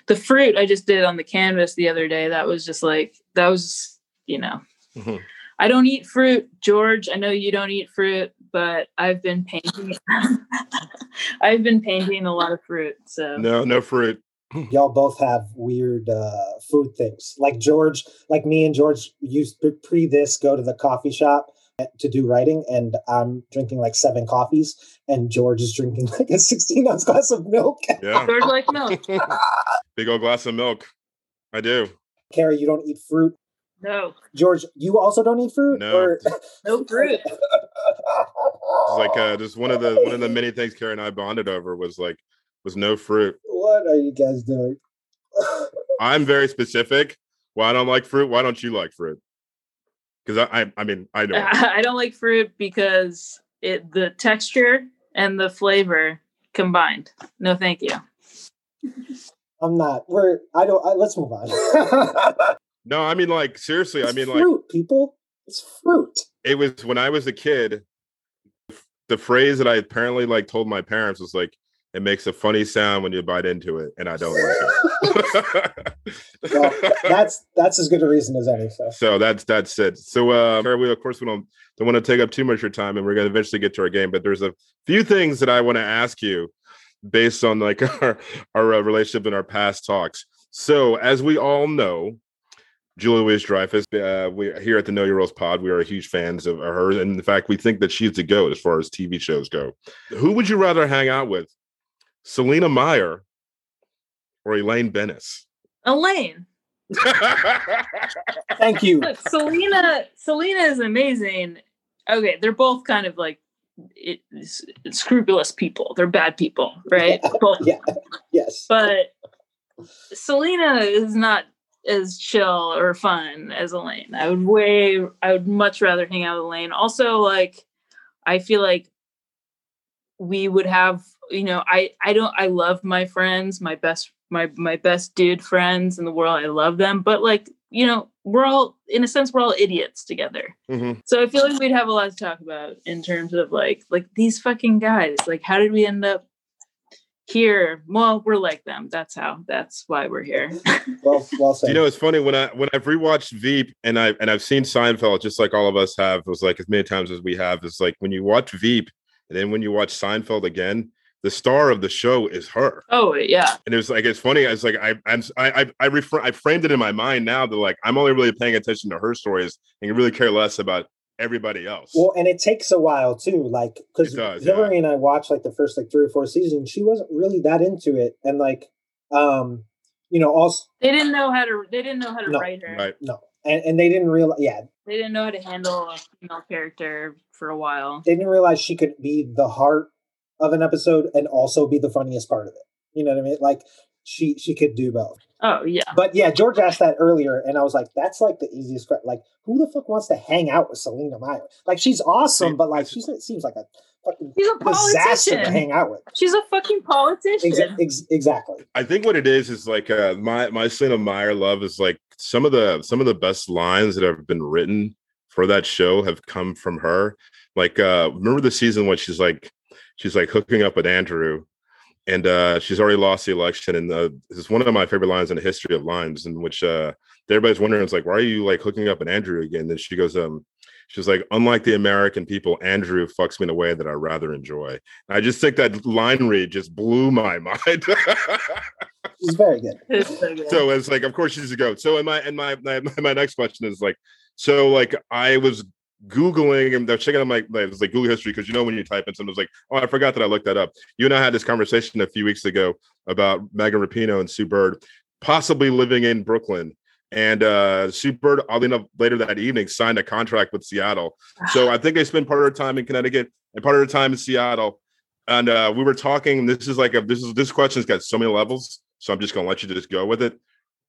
The fruit I just did on the canvas the other day, that was just like that was, you know. Mm-hmm. I don't eat fruit, George. I know you don't eat fruit, but I've been painting I've been painting a lot of fruit. So No, no fruit. y'all both have weird uh, food things. Like George, like me and George used pre this go to the coffee shop to do writing, and I'm drinking like seven coffees, and George is drinking like a 16 ounce glass of milk. Yeah, George like milk. Big old glass of milk. I do. Carrie, you don't eat fruit. No. George, you also don't eat fruit. No. Or... no fruit. It's like uh, just one of the one of the many things Carrie and I bonded over was like was no fruit. What are you guys doing? I'm very specific. Why I don't like fruit? Why don't you like fruit? Because I, I, I mean, I don't. I don't like fruit because it the texture and the flavor combined. No, thank you. I'm not. We're. I don't. I, let's move on. no, I mean, like seriously. It's I mean, fruit, like people. It's fruit. It was when I was a kid. The phrase that I apparently like told my parents was like, it makes a funny sound when you bite into it, and I don't like it. well, that's that's as good a reason as any. So, so that's that's it. So, uh, we of course we don't don't want to take up too much of your time, and we're going to eventually get to our game. But there's a few things that I want to ask you based on like our our uh, relationship and our past talks. So, as we all know, Julia Louise Dreyfus. Uh, we here at the Know Your Roles Pod, we are huge fans of her, and in fact, we think that she's the goat as far as TV shows go. Who would you rather hang out with, Selina Meyer or Elaine Benes? Elaine. Thank you. Look, Selina. Selina is amazing. Okay, they're both kind of like it, scrupulous people. They're bad people, right? Yeah. Both. yeah. Yes. But Selina is not as chill or fun as Elaine. I would way. I would much rather hang out with Elaine. Also, like, I feel like we would have you know i i don't i love my friends my best my my best dude friends in the world i love them but like you know we're all in a sense we're all idiots together mm-hmm. so i feel like we'd have a lot to talk about in terms of like like these fucking guys like how did we end up here well we're like them that's how that's why we're here well, well said. you know it's funny when i when i've rewatched veep and i and i've seen seinfeld just like all of us have it was like as many times as we have it's like when you watch veep and then when you watch seinfeld again the star of the show is her. Oh yeah. And it was like it's funny. It's like I I'm I I I, refer, I framed it in my mind now that like I'm only really paying attention to her stories and really care less about everybody else. Well, and it takes a while too, like because Hillary yeah. and I watched like the first like three or four seasons. She wasn't really that into it, and like um, you know, also they didn't know how to they didn't know how to no, write her. Right. No. And, and they didn't realize, yeah, they didn't know how to handle a female character for a while. They didn't realize she could be the heart of an episode and also be the funniest part of it. You know what I mean? Like she she could do both. Oh yeah. But yeah, George asked that earlier, and I was like, that's like the easiest. Like, who the fuck wants to hang out with Selina Meyer? Like, she's awesome, but like, she seems like a fucking she's a disaster to hang out with. She's a fucking politician. Ex- ex- exactly. I think what it is is like uh, my my Selina Meyer love is like some of the some of the best lines that have been written for that show have come from her. Like, uh remember the season when she's like she's like hooking up with Andrew, and uh, she's already lost the election. And uh, this is one of my favorite lines in the history of lines, in which uh, everybody's wondering, it's like, why are you like hooking up with Andrew again? And she goes, um, She's like, unlike the American people, Andrew fucks me in a way that I rather enjoy. And I just think that line read just blew my mind. She's very good. So so it's like, of course she's a goat. So in my and my, my my next question is like, so like I was googling and they're checking out my like, it was like Google history because you know when you type in something, it's like, oh, I forgot that I looked that up. You and I had this conversation a few weeks ago about Megan Rapinoe and Sue Bird possibly living in Brooklyn. And uh Sue Bird, oddly enough, later that evening signed a contract with Seattle. So I think they spent part of their time in Connecticut and part of their time in Seattle. And uh we were talking. This is like a this is this question's got so many levels. So I'm just gonna let you just go with it.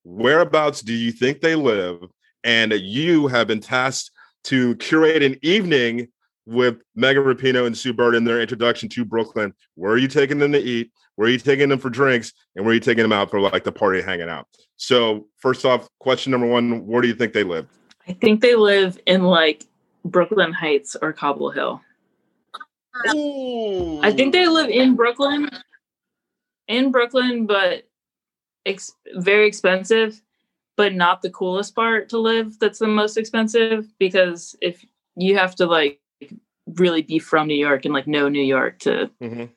Whereabouts do you think they live? And you have been tasked to curate an evening with Megan Rapinoe and Sue Bird in their introduction to Brooklyn. Where are you taking them to eat? Where are you taking them for drinks? And where are you taking them out for like the party hanging out? So, first off, question number one where do you think they live? I think they live in like Brooklyn Heights or Cobble Hill. I think they live in Brooklyn. In Brooklyn, but ex- very expensive, but not the coolest part to live. That's the most expensive because if you have to like really be from New York and like know New York to Mhm.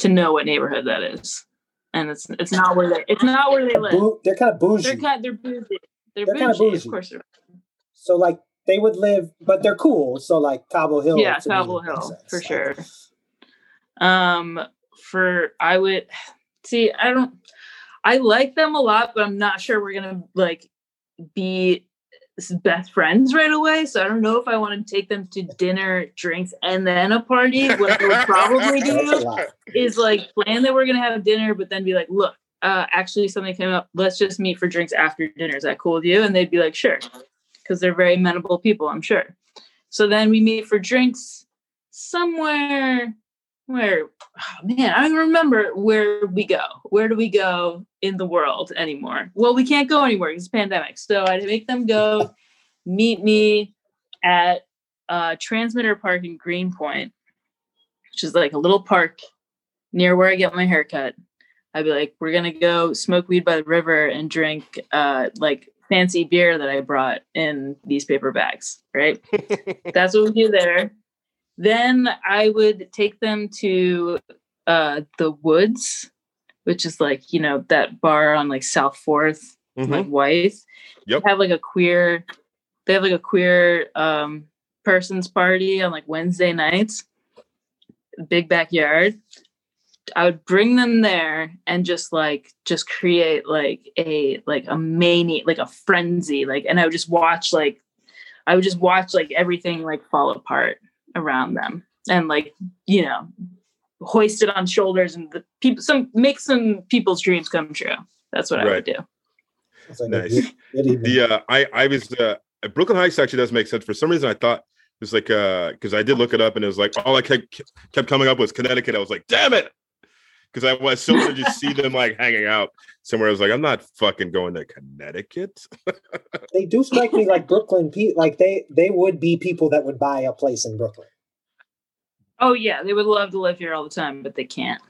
to know what neighborhood that is, and it's it's not where they it's not where they live. Bou- they're kind of bougie. They're kind they're bougie. They're, They're kinda bougie. bougie. Of course, they're so like they would live, but they're cool. So like Cobble Hill. yeah, to Cobble Hill sense. for sure. Um, for I would see. I don't. I like them a lot, but I'm not sure we're gonna like be best friends right away. So I don't know if I want to take them to dinner, drinks, and then a party. What I would probably do is like plan that we're gonna have dinner, but then be like, look, uh, actually something came up. Let's just meet for drinks after dinner. Is that cool with you? And they'd be like, sure, because they're very amenable people, I'm sure. So then we meet for drinks somewhere where oh man, I don't remember where we go. Where do we go in the world anymore? Well, we can't go anywhere because it's pandemic. So I'd make them go meet me at uh, Transmitter Park in Greenpoint, which is like a little park near where I get my haircut. I'd be like, we're gonna go smoke weed by the river and drink uh, like fancy beer that I brought in these paper bags, right? That's what we do there. Then I would take them to uh, the woods, which is like, you know, that bar on like South 4th, like Mhm. White. Yep. They have like a queer, they have like a queer um, person's party on like Wednesday nights, big backyard. I would bring them there and just like just create like a like a mania like a frenzy like and I would just watch like I would just watch like everything like fall apart around them and like you know hoist it on shoulders and the people some make some people's dreams come true. That's what I would do. It's like Nice. good, good the uh i i was uh brooklyn heights actually does make sense for some reason i thought it was like uh because i did look it up and it was like all i kept kept coming up was connecticut i was like damn it because i was so to just see them like hanging out somewhere i was like i'm not fucking going to connecticut they do strike me like Brooklyn. Pe- like they they would be people that would buy a place in Brooklyn. Oh yeah, they would love to live here all the time, but they can't.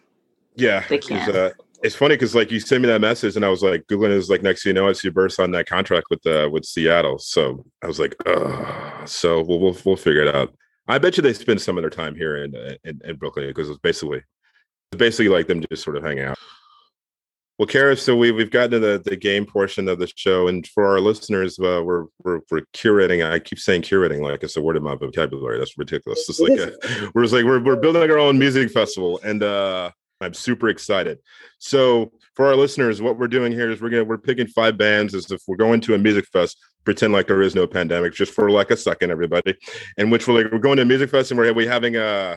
yeah they can't. uh, it's funny because like you sent me that message and i was like googling is like next thing you know i see burst on that contract with uh with seattle so i was like Ugh. so we'll, we'll we'll figure it out i bet you they spend some of their time here in uh, in, in brooklyn because it's basically it's basically like them just sort of hanging out. Well Kara, so we, we've gotten to the, the game portion of the show and for our listeners uh, we're, we're we're curating i keep saying curating like it's a word in my vocabulary that's ridiculous. It's like a, we're just like we're, we're building our own music festival and uh i'm super excited. So for our listeners, what we're doing here is we're gonna we're picking five bands as if we're going to a music fest, pretend like there is no pandemic, just for like a second, everybody. And which we're like we're going to a music fest and we're we having uh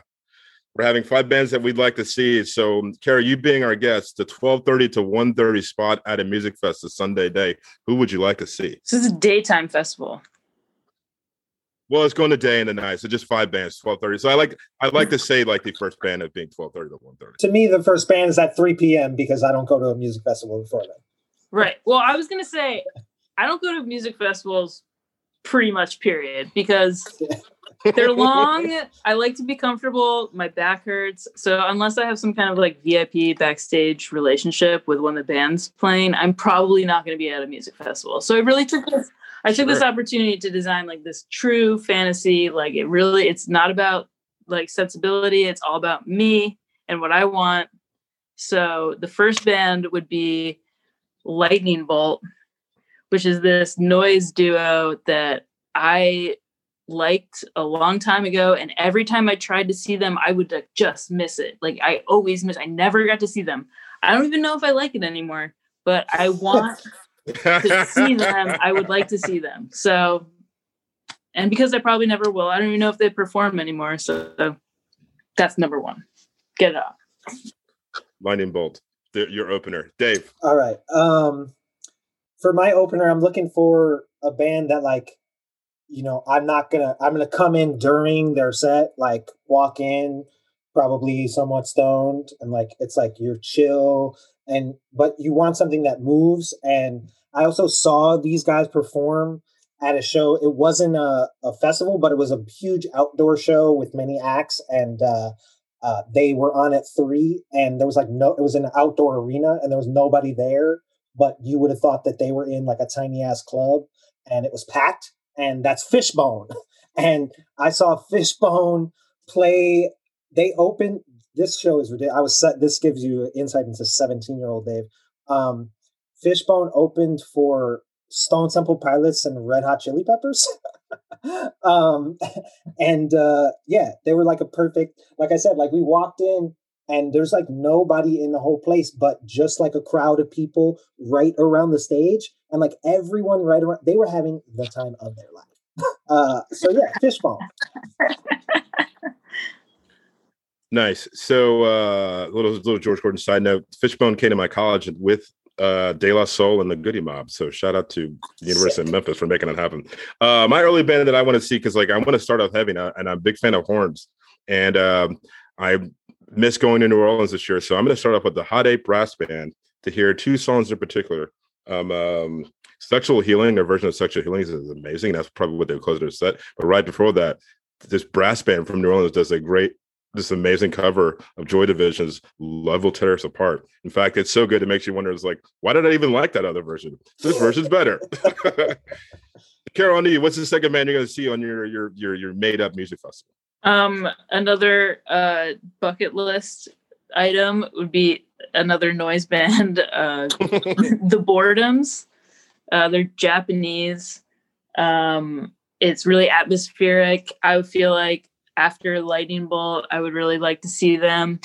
we're having five bands that we'd like to see. So um, Kara, you being our guest, the 1230 to 130 spot at a music fest this Sunday day, who would you like to see? This is a daytime festival. Well, it's going to day and the night, so just five bands, 1230. So I like I like to say like the first band of being 1230 to 130. To me, the first band is at 3 p.m. because I don't go to a music festival before then. Right. Well, I was gonna say I don't go to music festivals pretty much period because they're long. I like to be comfortable. My back hurts. So unless I have some kind of like VIP backstage relationship with one of the bands playing, I'm probably not going to be at a music festival. So I really took this. I took this opportunity to design like this true fantasy. Like it really, it's not about like sensibility. It's all about me and what I want. So the first band would be Lightning Bolt, which is this noise duo that I liked a long time ago and every time i tried to see them i would like, just miss it. Like i always miss i never got to see them. I don't even know if i like it anymore but i want to see them. I would like to see them. So and because i probably never will i don't even know if they perform anymore so that's number one. Get it off. Lightning bolt. Your opener. Dave. All right um for my opener i'm looking for a band that like you know, I'm not gonna I'm gonna come in during their set, like walk in, probably somewhat stoned, and like it's like you're chill and but you want something that moves. And I also saw these guys perform at a show. It wasn't a, a festival, but it was a huge outdoor show with many acts, and uh, uh, they were on at three, and there was like no, it was an outdoor arena, and there was nobody there. But you would have thought that they were in like a tiny ass club, and it was packed and that's Fishbone. And I saw Fishbone play. They opened this show is ridiculous. I was set. This gives you insight into seventeen year old Dave. Um, Fishbone opened for Stone Temple Pilots and Red Hot Chili Peppers. um, and uh, yeah, they were like a perfect. Like I said, like we walked in and there's like nobody in the whole place but just like a crowd of people right around the stage and like everyone right around they were having the time of their life uh so yeah fishbone nice so uh little little george gordon side note fishbone came to my college with uh De La Soul and the Goodie Mob. So shout out to the University Sick. of Memphis for making it happen. Uh my early band that I want to see because like I want to start off heavy and I'm a big fan of horns. And um I miss going to New Orleans this year. So I'm going to start off with the Hot Eight Brass Band to hear two songs in particular. Um, um, Sexual Healing, their version of Sexual Healing is amazing. That's probably what they closed their set. But right before that, this brass band from New Orleans does a great, this amazing cover of Joy Division's Love Will Tear Us Apart. In fact, it's so good it makes you wonder, it's like, why did I even like that other version? This version's better. Carol, you, what's the second band you're going to see on your your your your made up music festival? Um, another uh, bucket list item would be another noise band, uh, the Boredoms. Uh, they're Japanese. Um, it's really atmospheric. I would feel like after Lightning Bolt, I would really like to see them.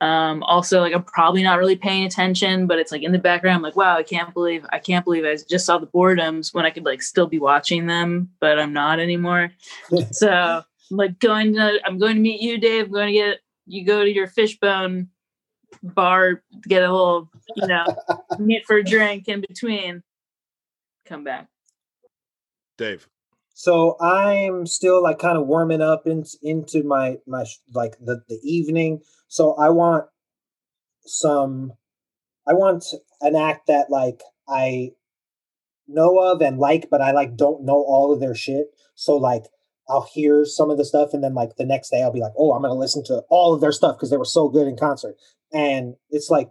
Um, also, like I'm probably not really paying attention, but it's like in the background. I'm like, wow, I can't believe I can't believe I just saw the Boredoms when I could like still be watching them, but I'm not anymore. so I'm like going to I'm going to meet you, Dave. I'm going to get you go to your fishbone bar, get a little, you know, meet for a drink in between. Come back. Dave. So I'm still like kind of warming up in, into my my like the the evening. So I want some I want an act that like I know of and like, but I like don't know all of their shit. So like I'll hear some of the stuff, and then like the next day, I'll be like, "Oh, I'm gonna listen to all of their stuff because they were so good in concert." And it's like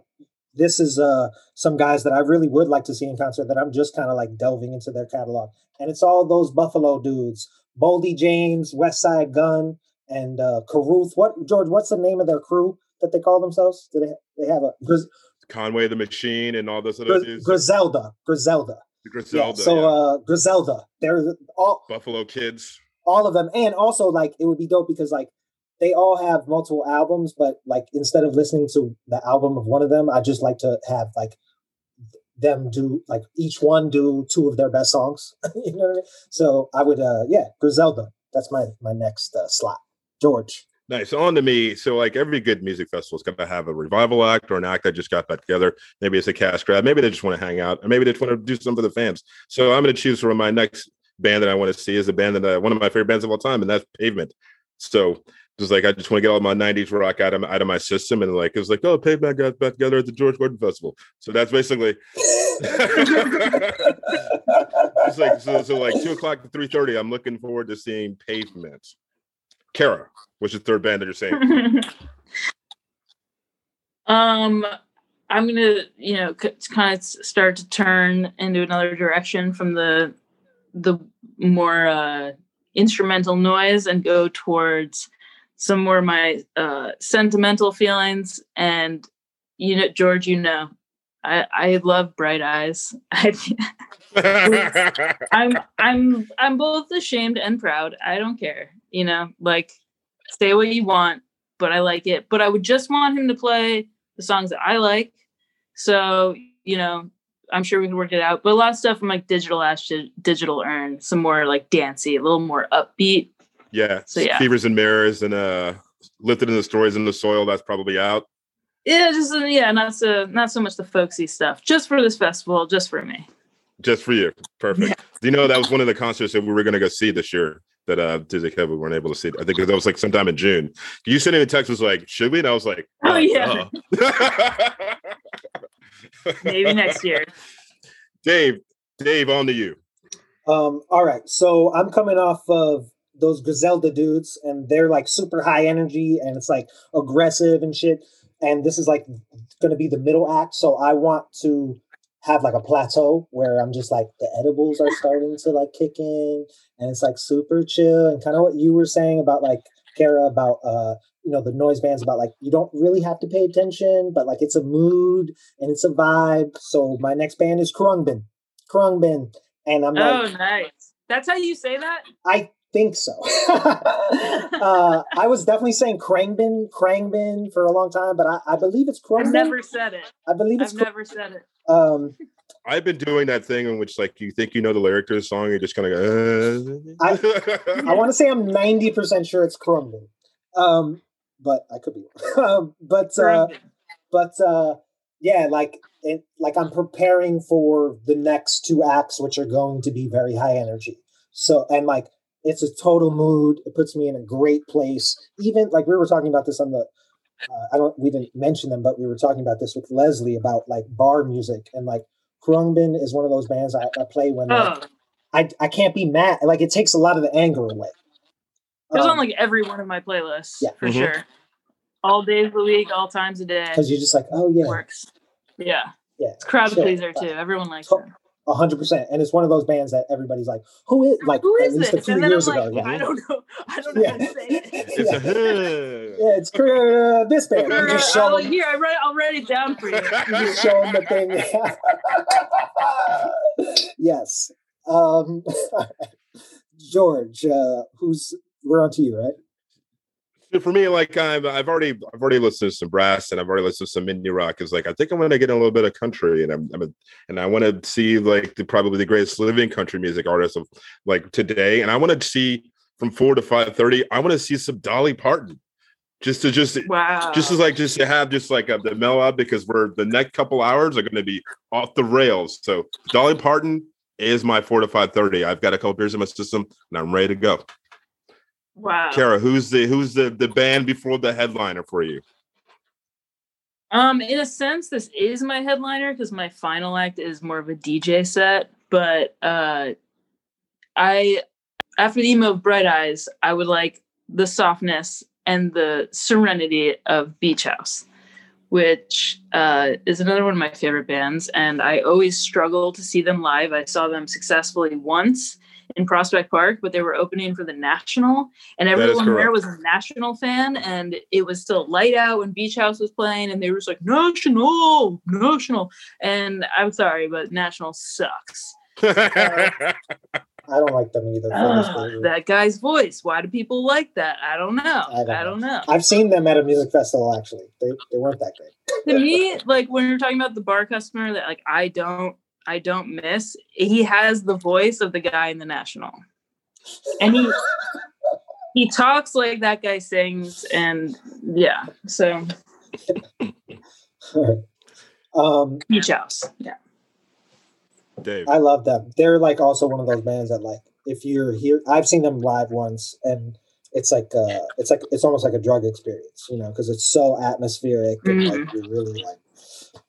this is uh some guys that I really would like to see in concert that I'm just kind of like delving into their catalog, and it's all those Buffalo dudes: Boldy James, Westside Gunn, and uh Caruth. What George? What's the name of their crew that they call themselves? Do they they have a Gris- Conway the Machine and all those other Gris- dudes? Griselda? Griselda. Griselda. Yeah, so yeah. uh Griselda. They're all Buffalo Kids. All of them and also like it would be dope because like they all have multiple albums but like instead of listening to the album of one of them i just like to have like them do like each one do two of their best songs you know what i mean so i would uh yeah griselda that's my my next uh, slot george Nice. On to me. So, like every good music festival is going to have a revival act or an act that just got back together. Maybe it's a cash grab. Maybe they just want to hang out, or maybe they just want to do something for the fans. So, I'm going to choose for my next band that I want to see is a band that I, one of my favorite bands of all time, and that's Pavement. So, just like I just want to get all my '90s rock out of out of my system, and like it's like, oh, Pavement got back together at the George Gordon Festival. So that's basically. it's like so, so like two o'clock to three thirty. I'm looking forward to seeing Pavement. Kara, what's your third band that you're saying? um, I'm gonna, you know, c- kind of start to turn into another direction from the the more uh, instrumental noise and go towards some more of my uh, sentimental feelings. And you know, George, you know, I I love Bright Eyes. I'm I'm I'm both ashamed and proud. I don't care. You know, like say what you want, but I like it. But I would just want him to play the songs that I like. So, you know, I'm sure we can work it out. But a lot of stuff from like digital ash to Digital Urn, some more like dancey, a little more upbeat. Yeah. So yeah. Fevers and mirrors and uh lifted in the story is in the soil, that's probably out. Yeah, just uh, yeah, not so not so much the folksy stuff. Just for this festival, just for me. Just for you. Perfect. Yeah. Do you know that was one of the concerts that we were gonna go see this year? that uh Dizzy Kevin weren't able to see. I think that was like sometime in June. You sent me a text was like, should we? And I was like, oh, oh yeah. Maybe next year. Dave, Dave, on to you. Um, all right. So I'm coming off of those Griselda dudes, and they're like super high energy and it's like aggressive and shit. And this is like gonna be the middle act. So I want to have like a plateau where I'm just like the edibles are starting to like kick in and it's like super chill and kind of what you were saying about like Kara about uh you know the noise bands about like you don't really have to pay attention but like it's a mood and it's a vibe. So my next band is Khruangbin. Khruangbin and I'm like Oh nice. That's how you say that? I think so. uh, I was definitely saying Khruangbin, Khruangbin for a long time, but I, I believe it's Khruangbin. I've never said it. I believe it's I've never said it. Um, I've been doing that thing in which like you think you know the lyric to the song, you're just kind of go. Uh. I, I want to say I'm ninety percent sure it's Khruangbin, um, but I could be. um, but uh, but uh, yeah, like it, like I'm preparing for the next two acts, which are going to be very high energy. So and like it's a total mood. It puts me in a great place. Even like we were talking about this on the uh, I don't we didn't mention them, but we were talking about this with Leslie about like bar music and like Khruangbin is one of those bands I, I play when like, oh. I I can't be mad. Like it takes a lot of the anger away. It was um, on like every one of my playlists. Yeah, for mm-hmm. sure. All days of the week, all times a day. Because you're just like, oh yeah, works. Yeah, yeah. It's crowd pleaser too. Everyone likes it hundred percent. And it's one of those bands that everybody's like, who is like who is at least a few years ago. Like, yeah. I don't know. I don't know yeah. how to say it. It's yeah. a yeah, it's uh, this band. You just show oh, them. here, I write, I'll write it down for you. you just show them the thing. yes. Um, George, uh, who's we're on to you, right? for me, like I've I've already I've already listened to some brass and I've already listened to some indie rock. Is like I think I'm gonna get a little bit of country and I'm, I'm a, and I want to see like the probably the greatest living country music artist of like today. And I want to see from four to five thirty. I want to see some Dolly Parton. Just to just wow. just as like just to have just like a, the mellow because we're the next couple hours are going to be off the rails. So Dolly Parton is my four to five thirty. I've got a couple beers in my system and I'm ready to go. Wow. Kara, who's the who's the the band before the headliner for you? Um, in a sense, this is my headliner because my final act is more of a DJ set. But uh, I, after the emo of Bright Eyes, I would like the softness and the serenity of Beach House, which uh, is another one of my favorite bands. And I always struggle to see them live. I saw them successfully once in Prospect Park, but they were opening for the National, and everyone there was a National fan, and it was still light out when Beach House was playing, and they were just like National, National, and I'm sorry, but National sucks. uh, I don't like them either. Uh, that guy's voice. Why do people like that? I don't know. I don't, I don't know. know. I've seen them at a music festival. Actually, they they weren't that great. to me, like when you're talking about the bar customer that like I don't I don't miss. He has the voice of the guy in the national. And he he talks like that guy sings and yeah. So um Beach House. Yeah. Dave. I love them. They're like also one of those bands that like if you're here I've seen them live once and it's like uh it's like it's almost like a drug experience, you know, because it's so atmospheric and mm-hmm. like you're really like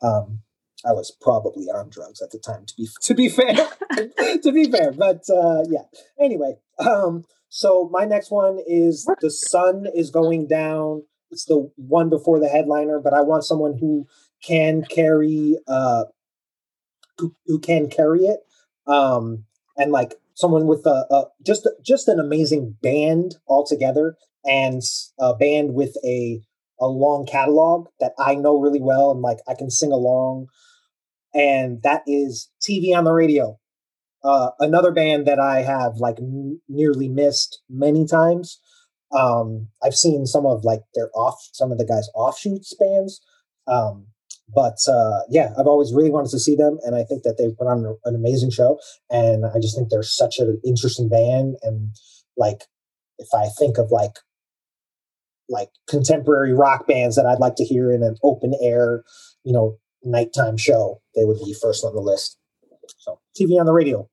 um I was probably on drugs at the time. To be to be fair, to be fair, but uh, yeah. Anyway, um, so my next one is the sun is going down. It's the one before the headliner, but I want someone who can carry uh, who, who can carry it, um, and like someone with a, a just just an amazing band altogether, and a band with a a long catalog that I know really well and like I can sing along. And that is TV on the radio. Uh, another band that I have like nearly missed many times. Um, I've seen some of like their off, some of the guys' offshoots bands. Um, but uh, yeah, I've always really wanted to see them, and I think that they put on an amazing show. And I just think they're such an interesting band. And like, if I think of like like contemporary rock bands that I'd like to hear in an open air, you know, nighttime show, they would be first on the list. So TV on the radio.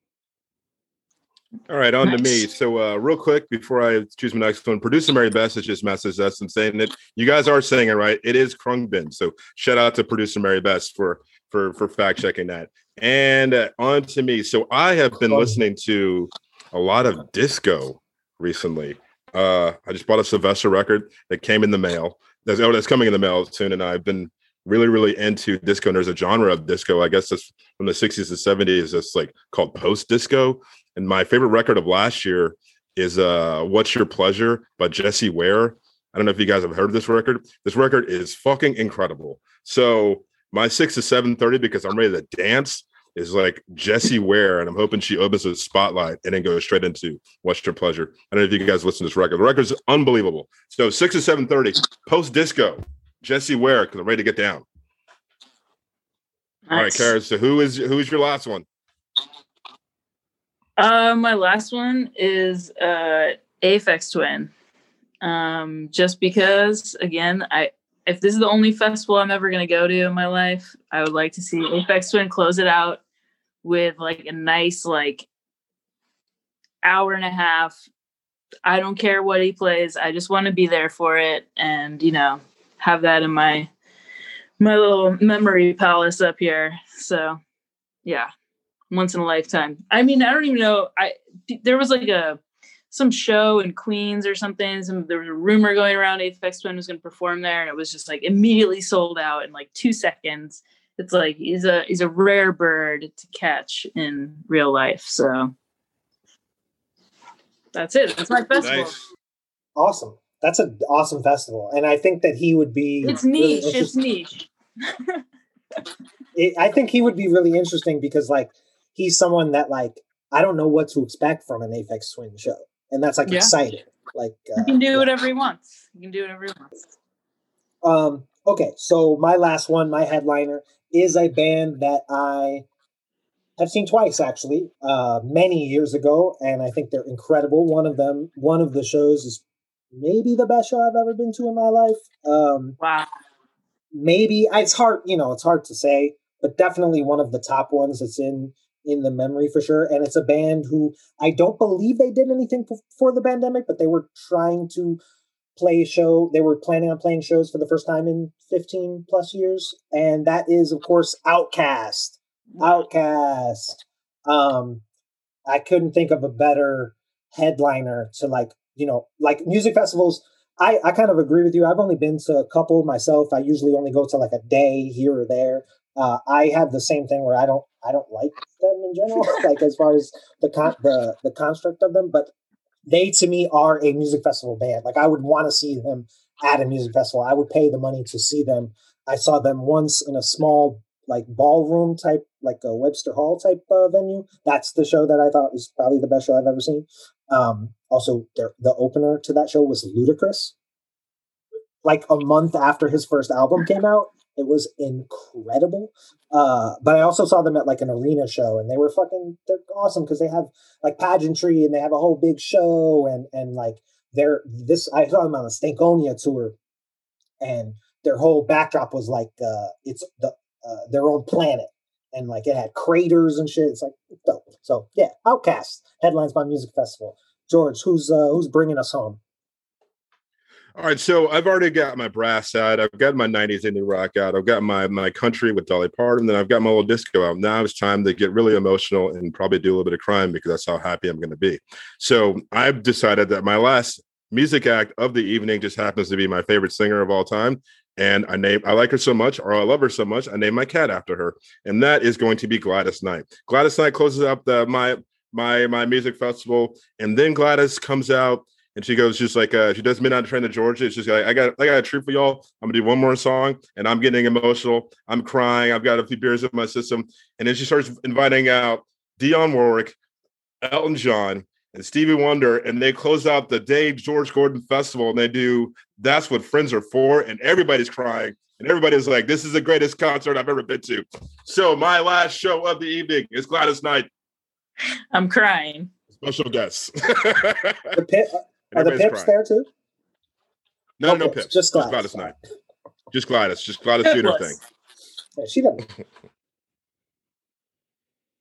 All right, on nice. to me. So, uh, real quick before I choose my next one, producer Mary Beth has just messaged us and saying that you guys are saying it right. It is Khruangbin. So, shout out to producer Mary Beth for for for fact checking that. And uh, on to me. So, I have been listening to a lot of disco recently. Uh, I just bought a Sylvester record that came in the mail. That's oh, that's coming in the mail soon, and I've been really, really into disco. And there's a genre of disco, I guess that's from the 60s to 70s, that's like called post disco. And my favorite record of last year is uh What's Your Pleasure by Jessie Ware. I don't know if you guys have heard this record. This record is fucking incredible. So my six to seven thirty because I'm ready to dance is like Jessie Ware, and I'm hoping she opens a spotlight and then goes straight into What's Your Pleasure. I don't know if you guys listen to this record. The record's unbelievable. So six to seven thirty, post disco, Jessie Ware, because I'm ready to get down. Nice. All right, Kara. So who is who is your last one? Uh, my last one is uh Aphex Twin. Um, just because again, I if this is the only festival I'm ever going to go to in my life, I would like to see Aphex Twin close it out with like a nice like hour and a half. I don't care what he plays. I just want to be there for it and, you know, have that in my my little memory palace up here. So, yeah. Once in a lifetime. I mean, I don't even know I there was like a some show in Queens or something. Some, there was a rumor going around Aphex Twin was going to perform there, and it was just like immediately sold out in like two seconds. It's like he's a he's a rare bird to catch in real life. So that's it. That's my festival. Nice. Awesome. That's an awesome festival, and I think that he would be. It's niche. Really it's niche. it, I think he would be really interesting because, like, he's someone that like I don't know what to expect from an Aphex Twin show and that's like yeah. exciting. Like uh, he can do whatever he wants. You can do whatever he wants. Um. Okay, so my last one, my headliner, is a band that I have seen twice actually, uh, many years ago, and I think they're incredible. One of them, one of the shows is maybe the best show I've ever been to in my life. Um, wow. Maybe it's hard, you know, it's hard to say, but definitely one of the top ones that's in in the memory for sure. And it's a band who I don't believe they did anything for the pandemic, but they were trying to play a show. They were planning on playing shows for the first time in 15 plus years. And that is, of course, OutKast. OutKast. Um, I couldn't think of a better headliner to like, you know, like music festivals. I, I kind of agree with you. I've only been to a couple myself. I usually only go to like a day here or there. Uh, I have the same thing where I don't I don't like them in general, like as far as the con- the the construct of them. But they to me are a music festival band. Like I would want to see them at a music festival. I would pay the money to see them. I saw them once in a small like ballroom type, like a Webster Hall type uh, venue. That's the show that I thought was probably the best show I've ever seen. Um, also, the opener to that show was Ludacris. Like a month after his first album came out, it was incredible. Uh, but I also saw them at like an arena show, and they were fucking they're awesome because they have like pageantry and they have a whole big show and and like they're this I saw them on a Stankonia tour, and their whole backdrop was like uh, it's the uh, their own planet and like it had craters and shit. It's like dope. So yeah, OutKast headlines by music festival. George, who's uh, who's bringing us home? All right, so I've already got my brass out. I've got my '90s indie rock out. I've got my my country with Dolly Parton. Then I've got my little disco out. Now it's time to get really emotional and probably do a little bit of crime because that's how happy I'm going to be. So I've decided that my last music act of the evening just happens to be my favorite singer of all time, and I name I like her so much, or I love her so much, I name my cat after her, and that is going to be Gladys Knight. Gladys Knight closes up the my my my music festival, and then Gladys comes out and she goes just like uh, she does midnight train to Georgia. It's just like I got I got a treat for y'all. I'm gonna do one more song, and I'm getting emotional. I'm crying. I've got a few beers in my system, and then she starts inviting out Dionne Warwick, Elton John, and Stevie Wonder, and they close out the Dave George Gordon Festival, and they do "That's What Friends Are For," and everybody's crying, and everybody's like, "This is the greatest concert I've ever been to." So my last show of the evening is Gladys Knight. I'm crying. Special guests. the pit, are the pips crying. there too? No, no, no pips. Just Gladys. Just Gladys Knight. Just Gladys. Just Gladys doing her thing. Yeah, she doesn't.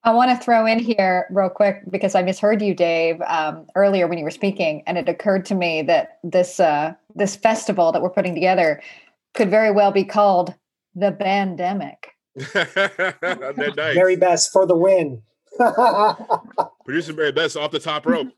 I want to throw in here real quick because I misheard you, Dave, um, earlier when you were speaking, and it occurred to me that this uh, this festival that we're putting together could very well be called the pandemic. nice. Very best for the win. Producer very best off the top rope.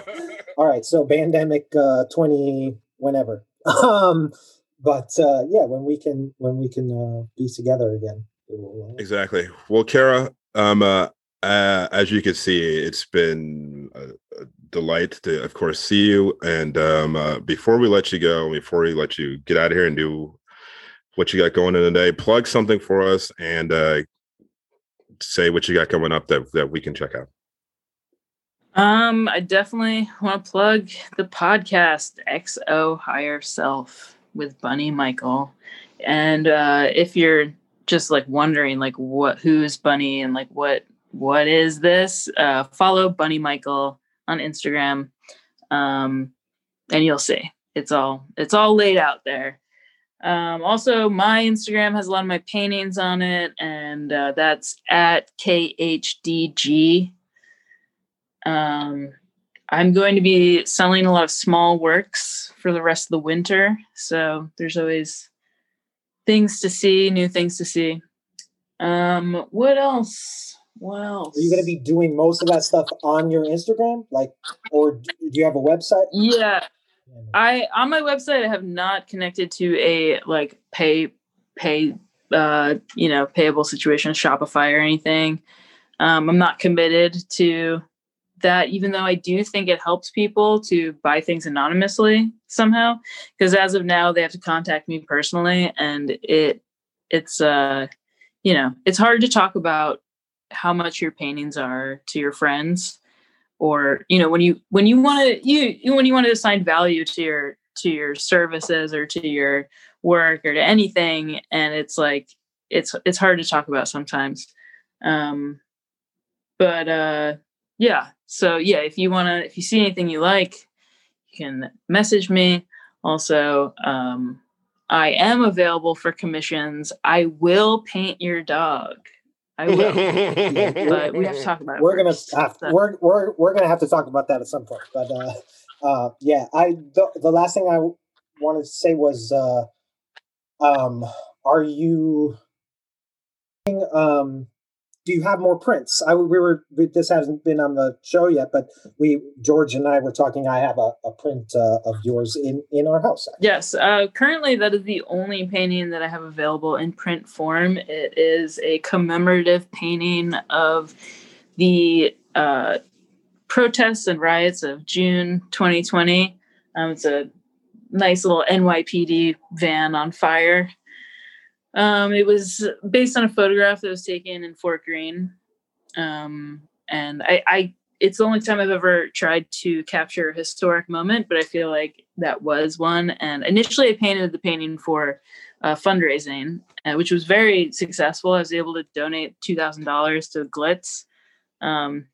All right, so pandemic uh, twenty whenever. Um, but uh, yeah, when we can when we can uh, be together again. Uh, exactly. Well, Kara, um, uh, uh, as you can see, it's been a, a, delight to, of course, see you. And um, uh, before we let you go, before we let you get out of here and do what you got going in today, plug something for us and uh, say what you got coming up that that we can check out. Um, I definitely want to plug the podcast XO Higher Self with Bunny Michael. And uh, if you're just like wondering like what who's Bunny and like what what is this, uh, follow Bunny Michael on Instagram. Um, and you'll see. It's all it's all laid out there. Um, also, my Instagram has a lot of my paintings on it, and uh, that's at KHDG. Um, I'm going to be selling a lot of small works for the rest of the winter. So there's always things to see, new things to see. Um, what else? What else? Are you going to be doing most of that stuff on your Instagram? Like, or do you have a website? Yeah. I on my website I have not connected to a like pay pay uh you know payable situation Shopify or anything. Um, I'm not committed to that even though I do think it helps people to buy things anonymously somehow because as of now they have to contact me personally and it it's uh you know it's hard to talk about how much your paintings are to your friends or you know when you when you want to you when you want to assign value to your to your services or to your work or to anything and it's like it's it's hard to talk about sometimes. Um but uh yeah so yeah if you want to if you see anything you like you can message me. Also um i am available for commissions. I will paint your dog I will, but we have to talk about. We're gonna have to, we're we're we're gonna have to talk about that at some point. But uh, uh, yeah, I the, the last thing I wanted to say was, uh, um, are you um do you have more prints? I we were this hasn't been on the show yet, but we George and I were talking. I have a, a print uh, of yours in in our house. Actually. Yes, uh, currently that is the only painting that I have available in print form. It is a commemorative painting of the uh, protests and riots of June 2020. Um, it's a nice little NYPD van on fire. Um, it was based on a photograph that was taken in Fort Greene. Um, and I, I, it's the only time I've ever tried to capture a historic moment, but I feel like that was one. And initially, I painted the painting for uh, fundraising, uh, which was very successful. I was able to donate two thousand dollars to GLITS, um,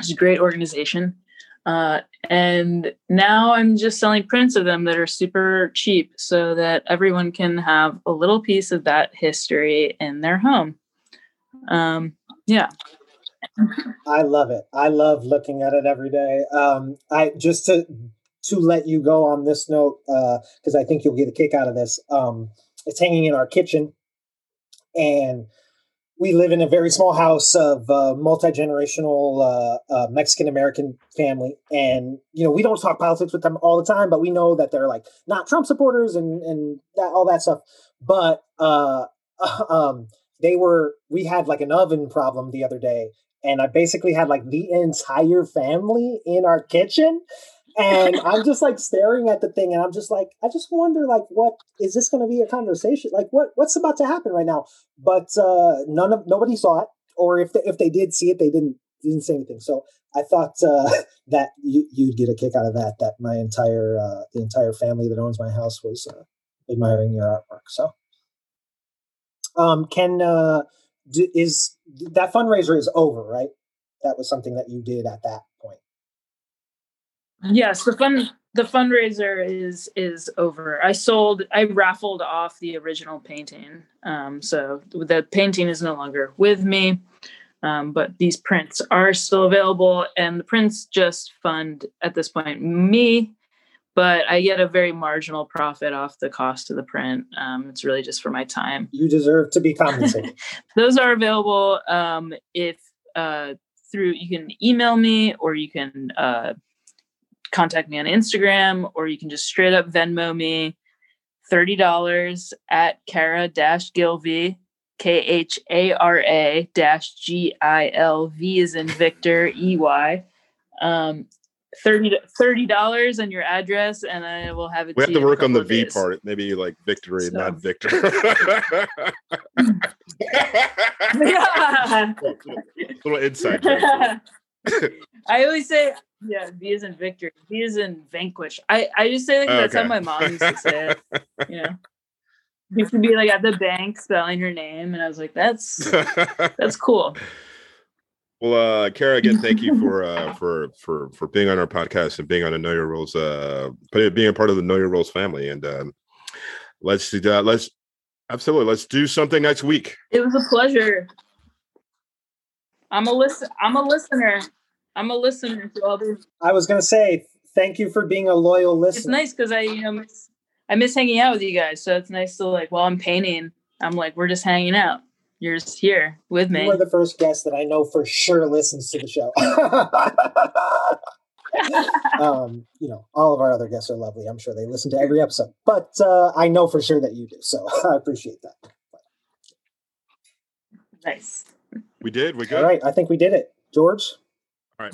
is a great organization. Uh, and now I'm just selling prints of them that are super cheap so that everyone can have a little piece of that history in their home. Um, yeah. I love it. I love looking at it every day. Um, I just to to let you go on this note because uh, I think you'll get a kick out of this. Um, it's hanging in our kitchen, and we live in a very small house of uh, multi-generational uh, uh, Mexican American family, and you know we don't talk politics with them all the time, but we know that they're like not Trump supporters and and that, all that stuff. But uh, um, they were we had like an oven problem the other day, and I basically had like the entire family in our kitchen. And I'm just like staring at the thing, and I'm just like, I just wonder, like, what is this going to be a conversation? Like, what what's about to happen right now? But uh, none of nobody saw it, or if they, if they did see it, they didn't didn't say anything. So I thought uh, that you, you'd get a kick out of that. That my entire uh, the entire family that owns my house was uh, admiring your artwork. So, um, can uh, d- is that fundraiser is over, right? That was something that you did at that. Yes, the fun the fundraiser is is over. I sold I raffled off the original painting. Um, so the painting is no longer with me. Um, but these prints are still available and the prints just fund at this point me but I get a very marginal profit off the cost of the print. Um, it's really just for my time. You deserve to be compensated. Those are available um, if uh, through you can email me or you can uh, contact me on Instagram or you can just straight up Venmo me thirty dollars at Kara Gilvey K H A R A dash G I L V is in Victor E Y. Um, 30 dollars and your address and I will have it. We have to work on the V days. part, maybe like victory, So. not Victor. Yeah. Little inside. I always say, yeah, V is in victory. V is in vanquish. I, I just say that 'cause that's how my mom used to say it. You know, used to be like at the bank spelling her name, and I was like, that's that's cool. well, uh, Kara, again, thank you for uh, for for for being on our podcast and being on the Know Your Rules, uh, being a part of the Know Your Rules family. And um, let's do that. Let's absolutely let's do something next week. It was a pleasure. I'm a listen. I'm a listener. I'm a listener to all these. I was going to say thank you for being a loyal listener. It's nice because I, you know, miss, I miss hanging out with you guys. So it's nice to like while I'm painting, I'm like we're just hanging out. You're just here with me. You are the first guest that I know for sure listens to the show. um, you know, all of our other guests are lovely. I'm sure they listen to every episode, but uh, I know for sure that you do. So I appreciate that. nice. We did. We All good. right, I think we did it, George. All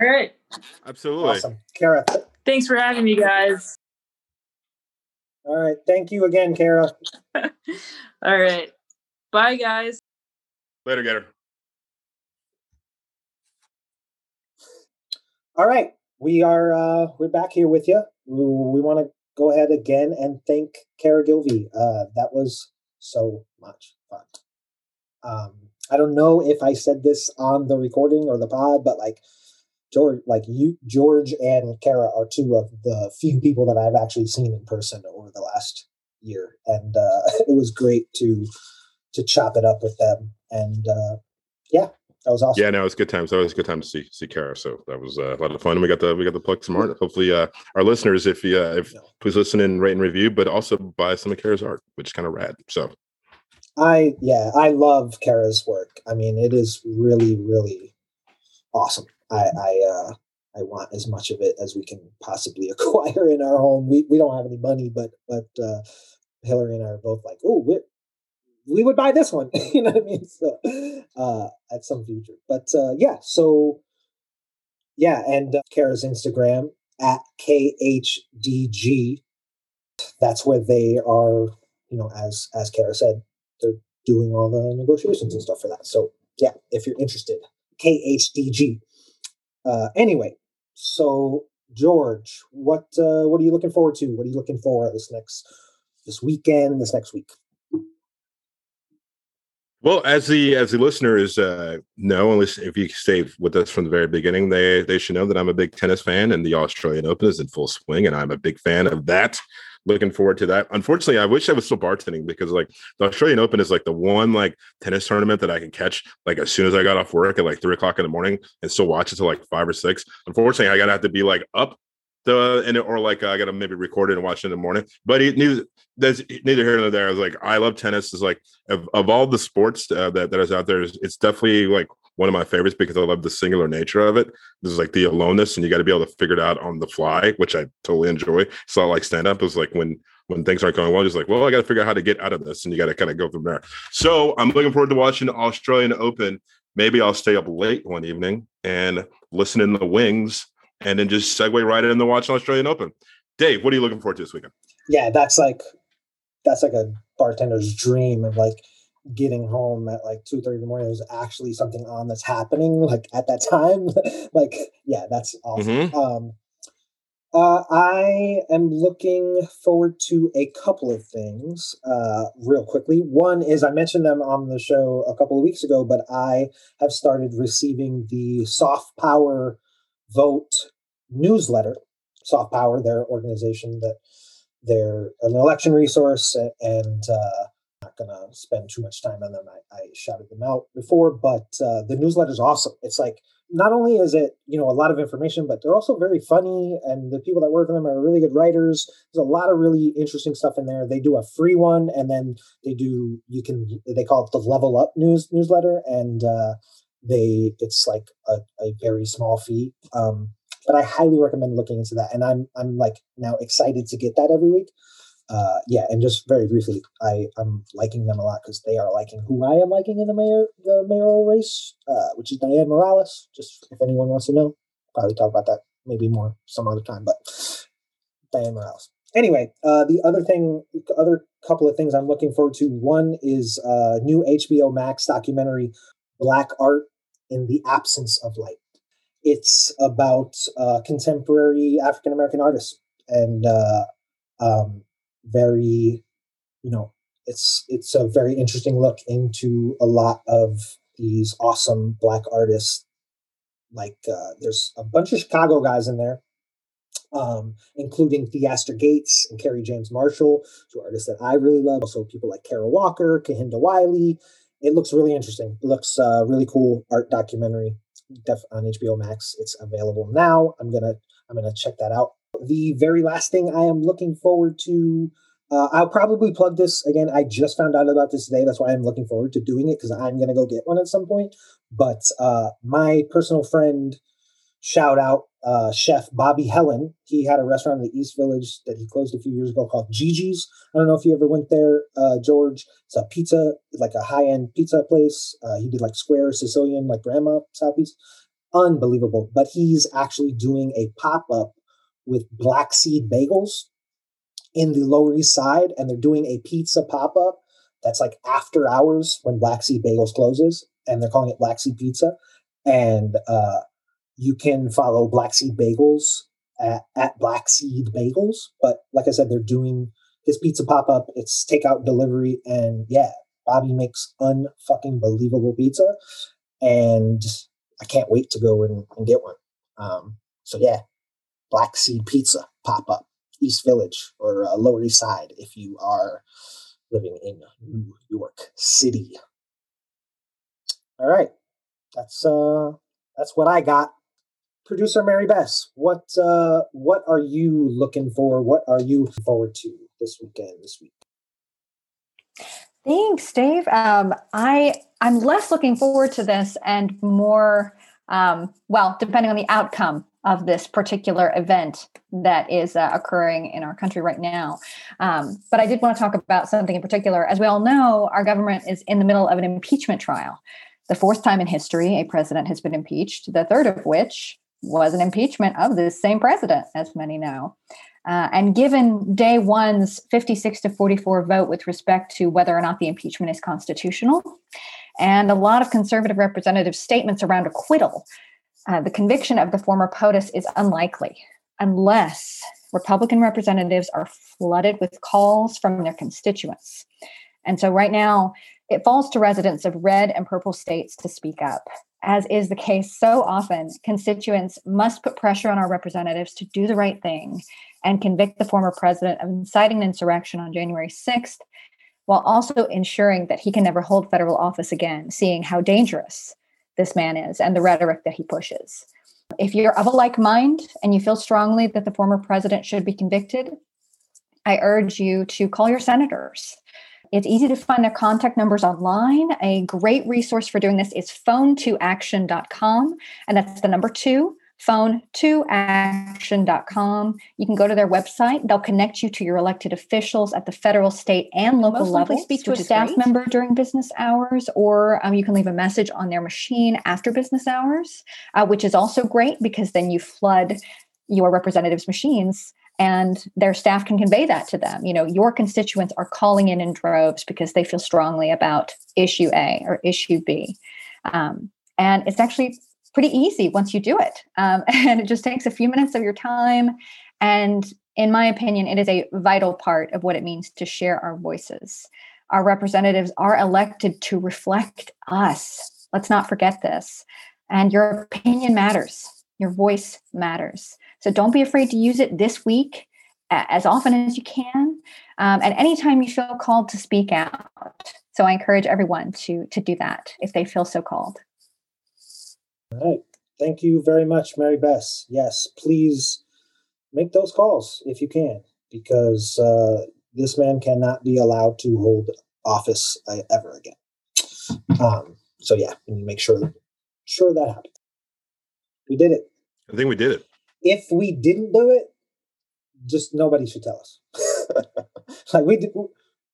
right. Absolutely. Awesome, Kara. Thanks for having me, guys. All right, thank you again, Kara. All right. Bye, guys. Later, Gator. All right, we are uh, we're back here with you. We, we want to go ahead again and thank Kara Gilvey. Uh, that was so much fun. Um, I don't know if I said this on the recording or the pod, but like George, like you, George and Kara are two of the few people that I've actually seen in person over the last year, and uh, it was great to to chop it up with them. And uh, yeah, that was awesome. Yeah, no, it's good times. That was a good time to see see Kara. So that was uh, a lot of fun. And we got the we got the plug some art. Hopefully, uh, our listeners, if you uh, if Yeah. please listen and rate and review, but also buy some of Kara's art, which is kind of rad. So I yeah, I love Kara's work. I mean, it is really, really awesome. I I uh I want as much of it as we can possibly acquire in our home. We we don't have any money, but but uh Hillary and I are both like, oh, we we would buy this one. you know what I mean? So uh at some future. But uh yeah, so yeah, and uh, Kara's Instagram at KHDG. That's where they are, you know, as as Kara said, doing all the negotiations and stuff for that. So yeah, if you're interested, KHDG. Uh, anyway, so George, what uh, what are you looking forward to? What are you looking for this next this weekend? This next week? Well, as the as the listeners uh, know, unless if you stay with us from the very beginning, they they should know that I'm a big tennis fan, and the Australian Open is in full swing, and I'm a big fan of that. Looking forward to that. Unfortunately, I wish I was still bartending because like the Australian Open is like the one like tennis tournament that I can catch like as soon as I got off work at like three o'clock in the morning and still watch it till like five or six. Unfortunately, I gotta have to be like up the and or like I gotta maybe record it and watch it in the morning. But it neither there's neither here nor there. I was like, I love tennis. Is like of, of all the sports uh, that that is out there, it's definitely like one of my favorites because I love the singular nature of it. This is like the aloneness, and you got to be able to figure it out on the fly, which I totally enjoy. So like stand up is like when when things aren't going well, just like, well, I got to figure out how to get out of this, and you got to kind of go from there. So I'm looking forward to watching the Australian Open maybe I'll stay up late one evening and listen in the wings and then just segue right into watching Australian Open. Dave, what are you looking forward to this weekend? Yeah, that's like that's like a bartender's dream of like getting home at like two thirty in the morning. There's actually something on that's happening like at that time. like, yeah, that's awesome. Mm-hmm. Um, uh, I am looking forward to a couple of things uh, real quickly. One is I mentioned them on the show a couple of weeks ago, but I have started receiving the Soft Power Vote newsletter. Soft Power, their organization that they're an election resource, and uh, not going to spend too much time on them. I, I shouted them out before, but uh, the newsletter is awesome. It's like not only is it you know a lot of information but they're also very funny and the people that work on them are really good writers there's a lot of really interesting stuff in there they do a free one and then they do you can they call it the level up news newsletter and uh they it's like a, a very small fee um but i highly recommend looking into that and i'm i'm like now excited to get that every week uh, yeah, and just very briefly, I I'm liking them a lot because they are liking who I am liking in the mayor the mayoral race, uh, which is Dianne Morales. Just if anyone wants to know, probably talk about that maybe more some other time. But Dianne Morales. Anyway, uh, the other thing, the other couple of things I'm looking forward to. One is uh, new HBO Max documentary, Black Art in the Absence of Light. It's about uh, contemporary African American artists and uh, um, very, you know, it's it's a very interesting look into a lot of these awesome black artists. Like uh, there's a bunch of Chicago guys in there, um, including Theaster Gates and Kerry James Marshall, two artists that I really love. Also, people like Kara Walker, Kehinde Wiley. It looks really interesting. It looks uh, really cool art documentary def- on HBO Max. It's available now. I'm gonna I'm gonna check that out. The very last thing I am looking forward to. Uh, I'll probably plug this again. I just found out about this today. That's why I'm looking forward to doing it because I'm to go get one at some point. But uh, my personal friend, shout out uh, chef Bobby Hellen. He had a restaurant in the East Village that he closed a few years ago called GG's. I don't know if you ever went there, uh, George. It's a pizza, like a high end pizza place. Uh, he did like square Sicilian, like grandma pizza. Unbelievable. But he's actually doing a pop up with black seed bagels in the Lower East Side, and they're doing a pizza pop up that's like after hours when Black Seed Bagels closes, and they're calling it Black Seed Pizza. And uh, you can follow Black Seed Bagels at, at Black Seed Bagels. But like I said, they're doing this pizza pop up. It's takeout delivery, and yeah, Bobby makes unfucking believable pizza, and I can't wait to go and, and get one. Um, so yeah, Black Seed Pizza pop up, East Village or uh, Lower East Side if you are living in New York City. All right, that's uh, that's what I got. Producer Mary Beth, what uh, what are you looking for? What are you forward to this weekend? This week. Thanks, Dave. Um, I I'm less looking forward to this and more um, well, depending on the outcome of this particular event that is uh, occurring in our country right now. Um, but I did want to talk about something in particular. As we all know, our government is in the middle of an impeachment trial. The fourth time in history a president has been impeached, the third of which was an impeachment of this same president, as many know. Uh, and given day one's 56 to 44 vote with respect to whether or not the impeachment is constitutional, and a lot of conservative representative statements around acquittal, uh, the conviction of the former POTUS is unlikely unless Republican representatives are flooded with calls from their constituents. And so, right now, it falls to residents of red and purple states to speak up. As is the case so often, constituents must put pressure on our representatives to do the right thing and convict the former president of inciting an insurrection on January 6th, while also ensuring that he can never hold federal office again, seeing how dangerous this man is and the rhetoric that he pushes. If you're of a like mind and you feel strongly that the former president should be convicted, I urge you to call your senators. It's easy to find their contact numbers online. A great resource for doing this is phone2action.com, and that's the number two, phone2action.com. You can go to their website. They'll connect you to your elected officials at the federal, state, and local Most level. speak to a staff great. member during business hours, or um, you can leave a message on their machine after business hours, uh, which is also great because then you flood your representatives' machines and their staff can convey that to them. You know, your constituents are calling in in droves because they feel strongly about issue A or issue B. Um, and it's actually pretty easy once you do it. Um, and it just takes a few minutes of your time. And in my opinion, it is a vital part of what it means to share our voices. Our representatives are elected to reflect us. Let's not forget this. And your opinion matters, your voice matters. So don't be afraid to use it this week as often as you can. Um, and anytime you feel called to speak out. So I encourage everyone to, to do that if they feel so called. All right. Thank you very much, Mary Beth. Yes, please make those calls if you can, because uh, this man cannot be allowed to hold office uh, ever again. Um, so yeah, make sure sure that happens. We did it. I think we did it. If we didn't do it, just nobody should tell us. like we did,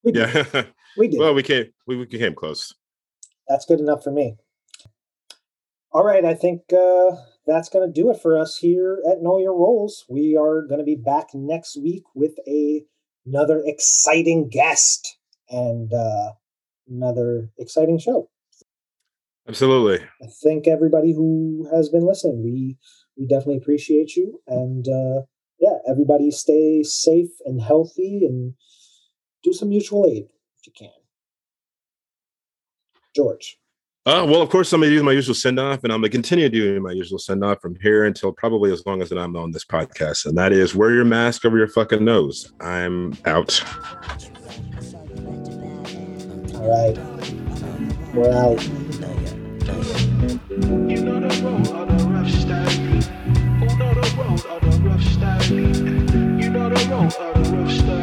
we did, Yeah. we did. well, we came we, we came close. that's good enough for me. All right, I think uh, that's going to do it for us here at Know Your Roles. We are going to be back next week with a another exciting guest and uh, another exciting show. Absolutely. I thank everybody who has been listening. We we definitely appreciate you, and uh, yeah, everybody stay safe and healthy, and do some mutual aid if you can. George. Uh, well, of course, I'm going to do my usual send off, and I'm going to continue doing my usual send off from here until probably as long as I'm on this podcast. And that is wear your mask over your fucking nose. I'm out. All right. We're out road of rough style. You know the road of the rough style.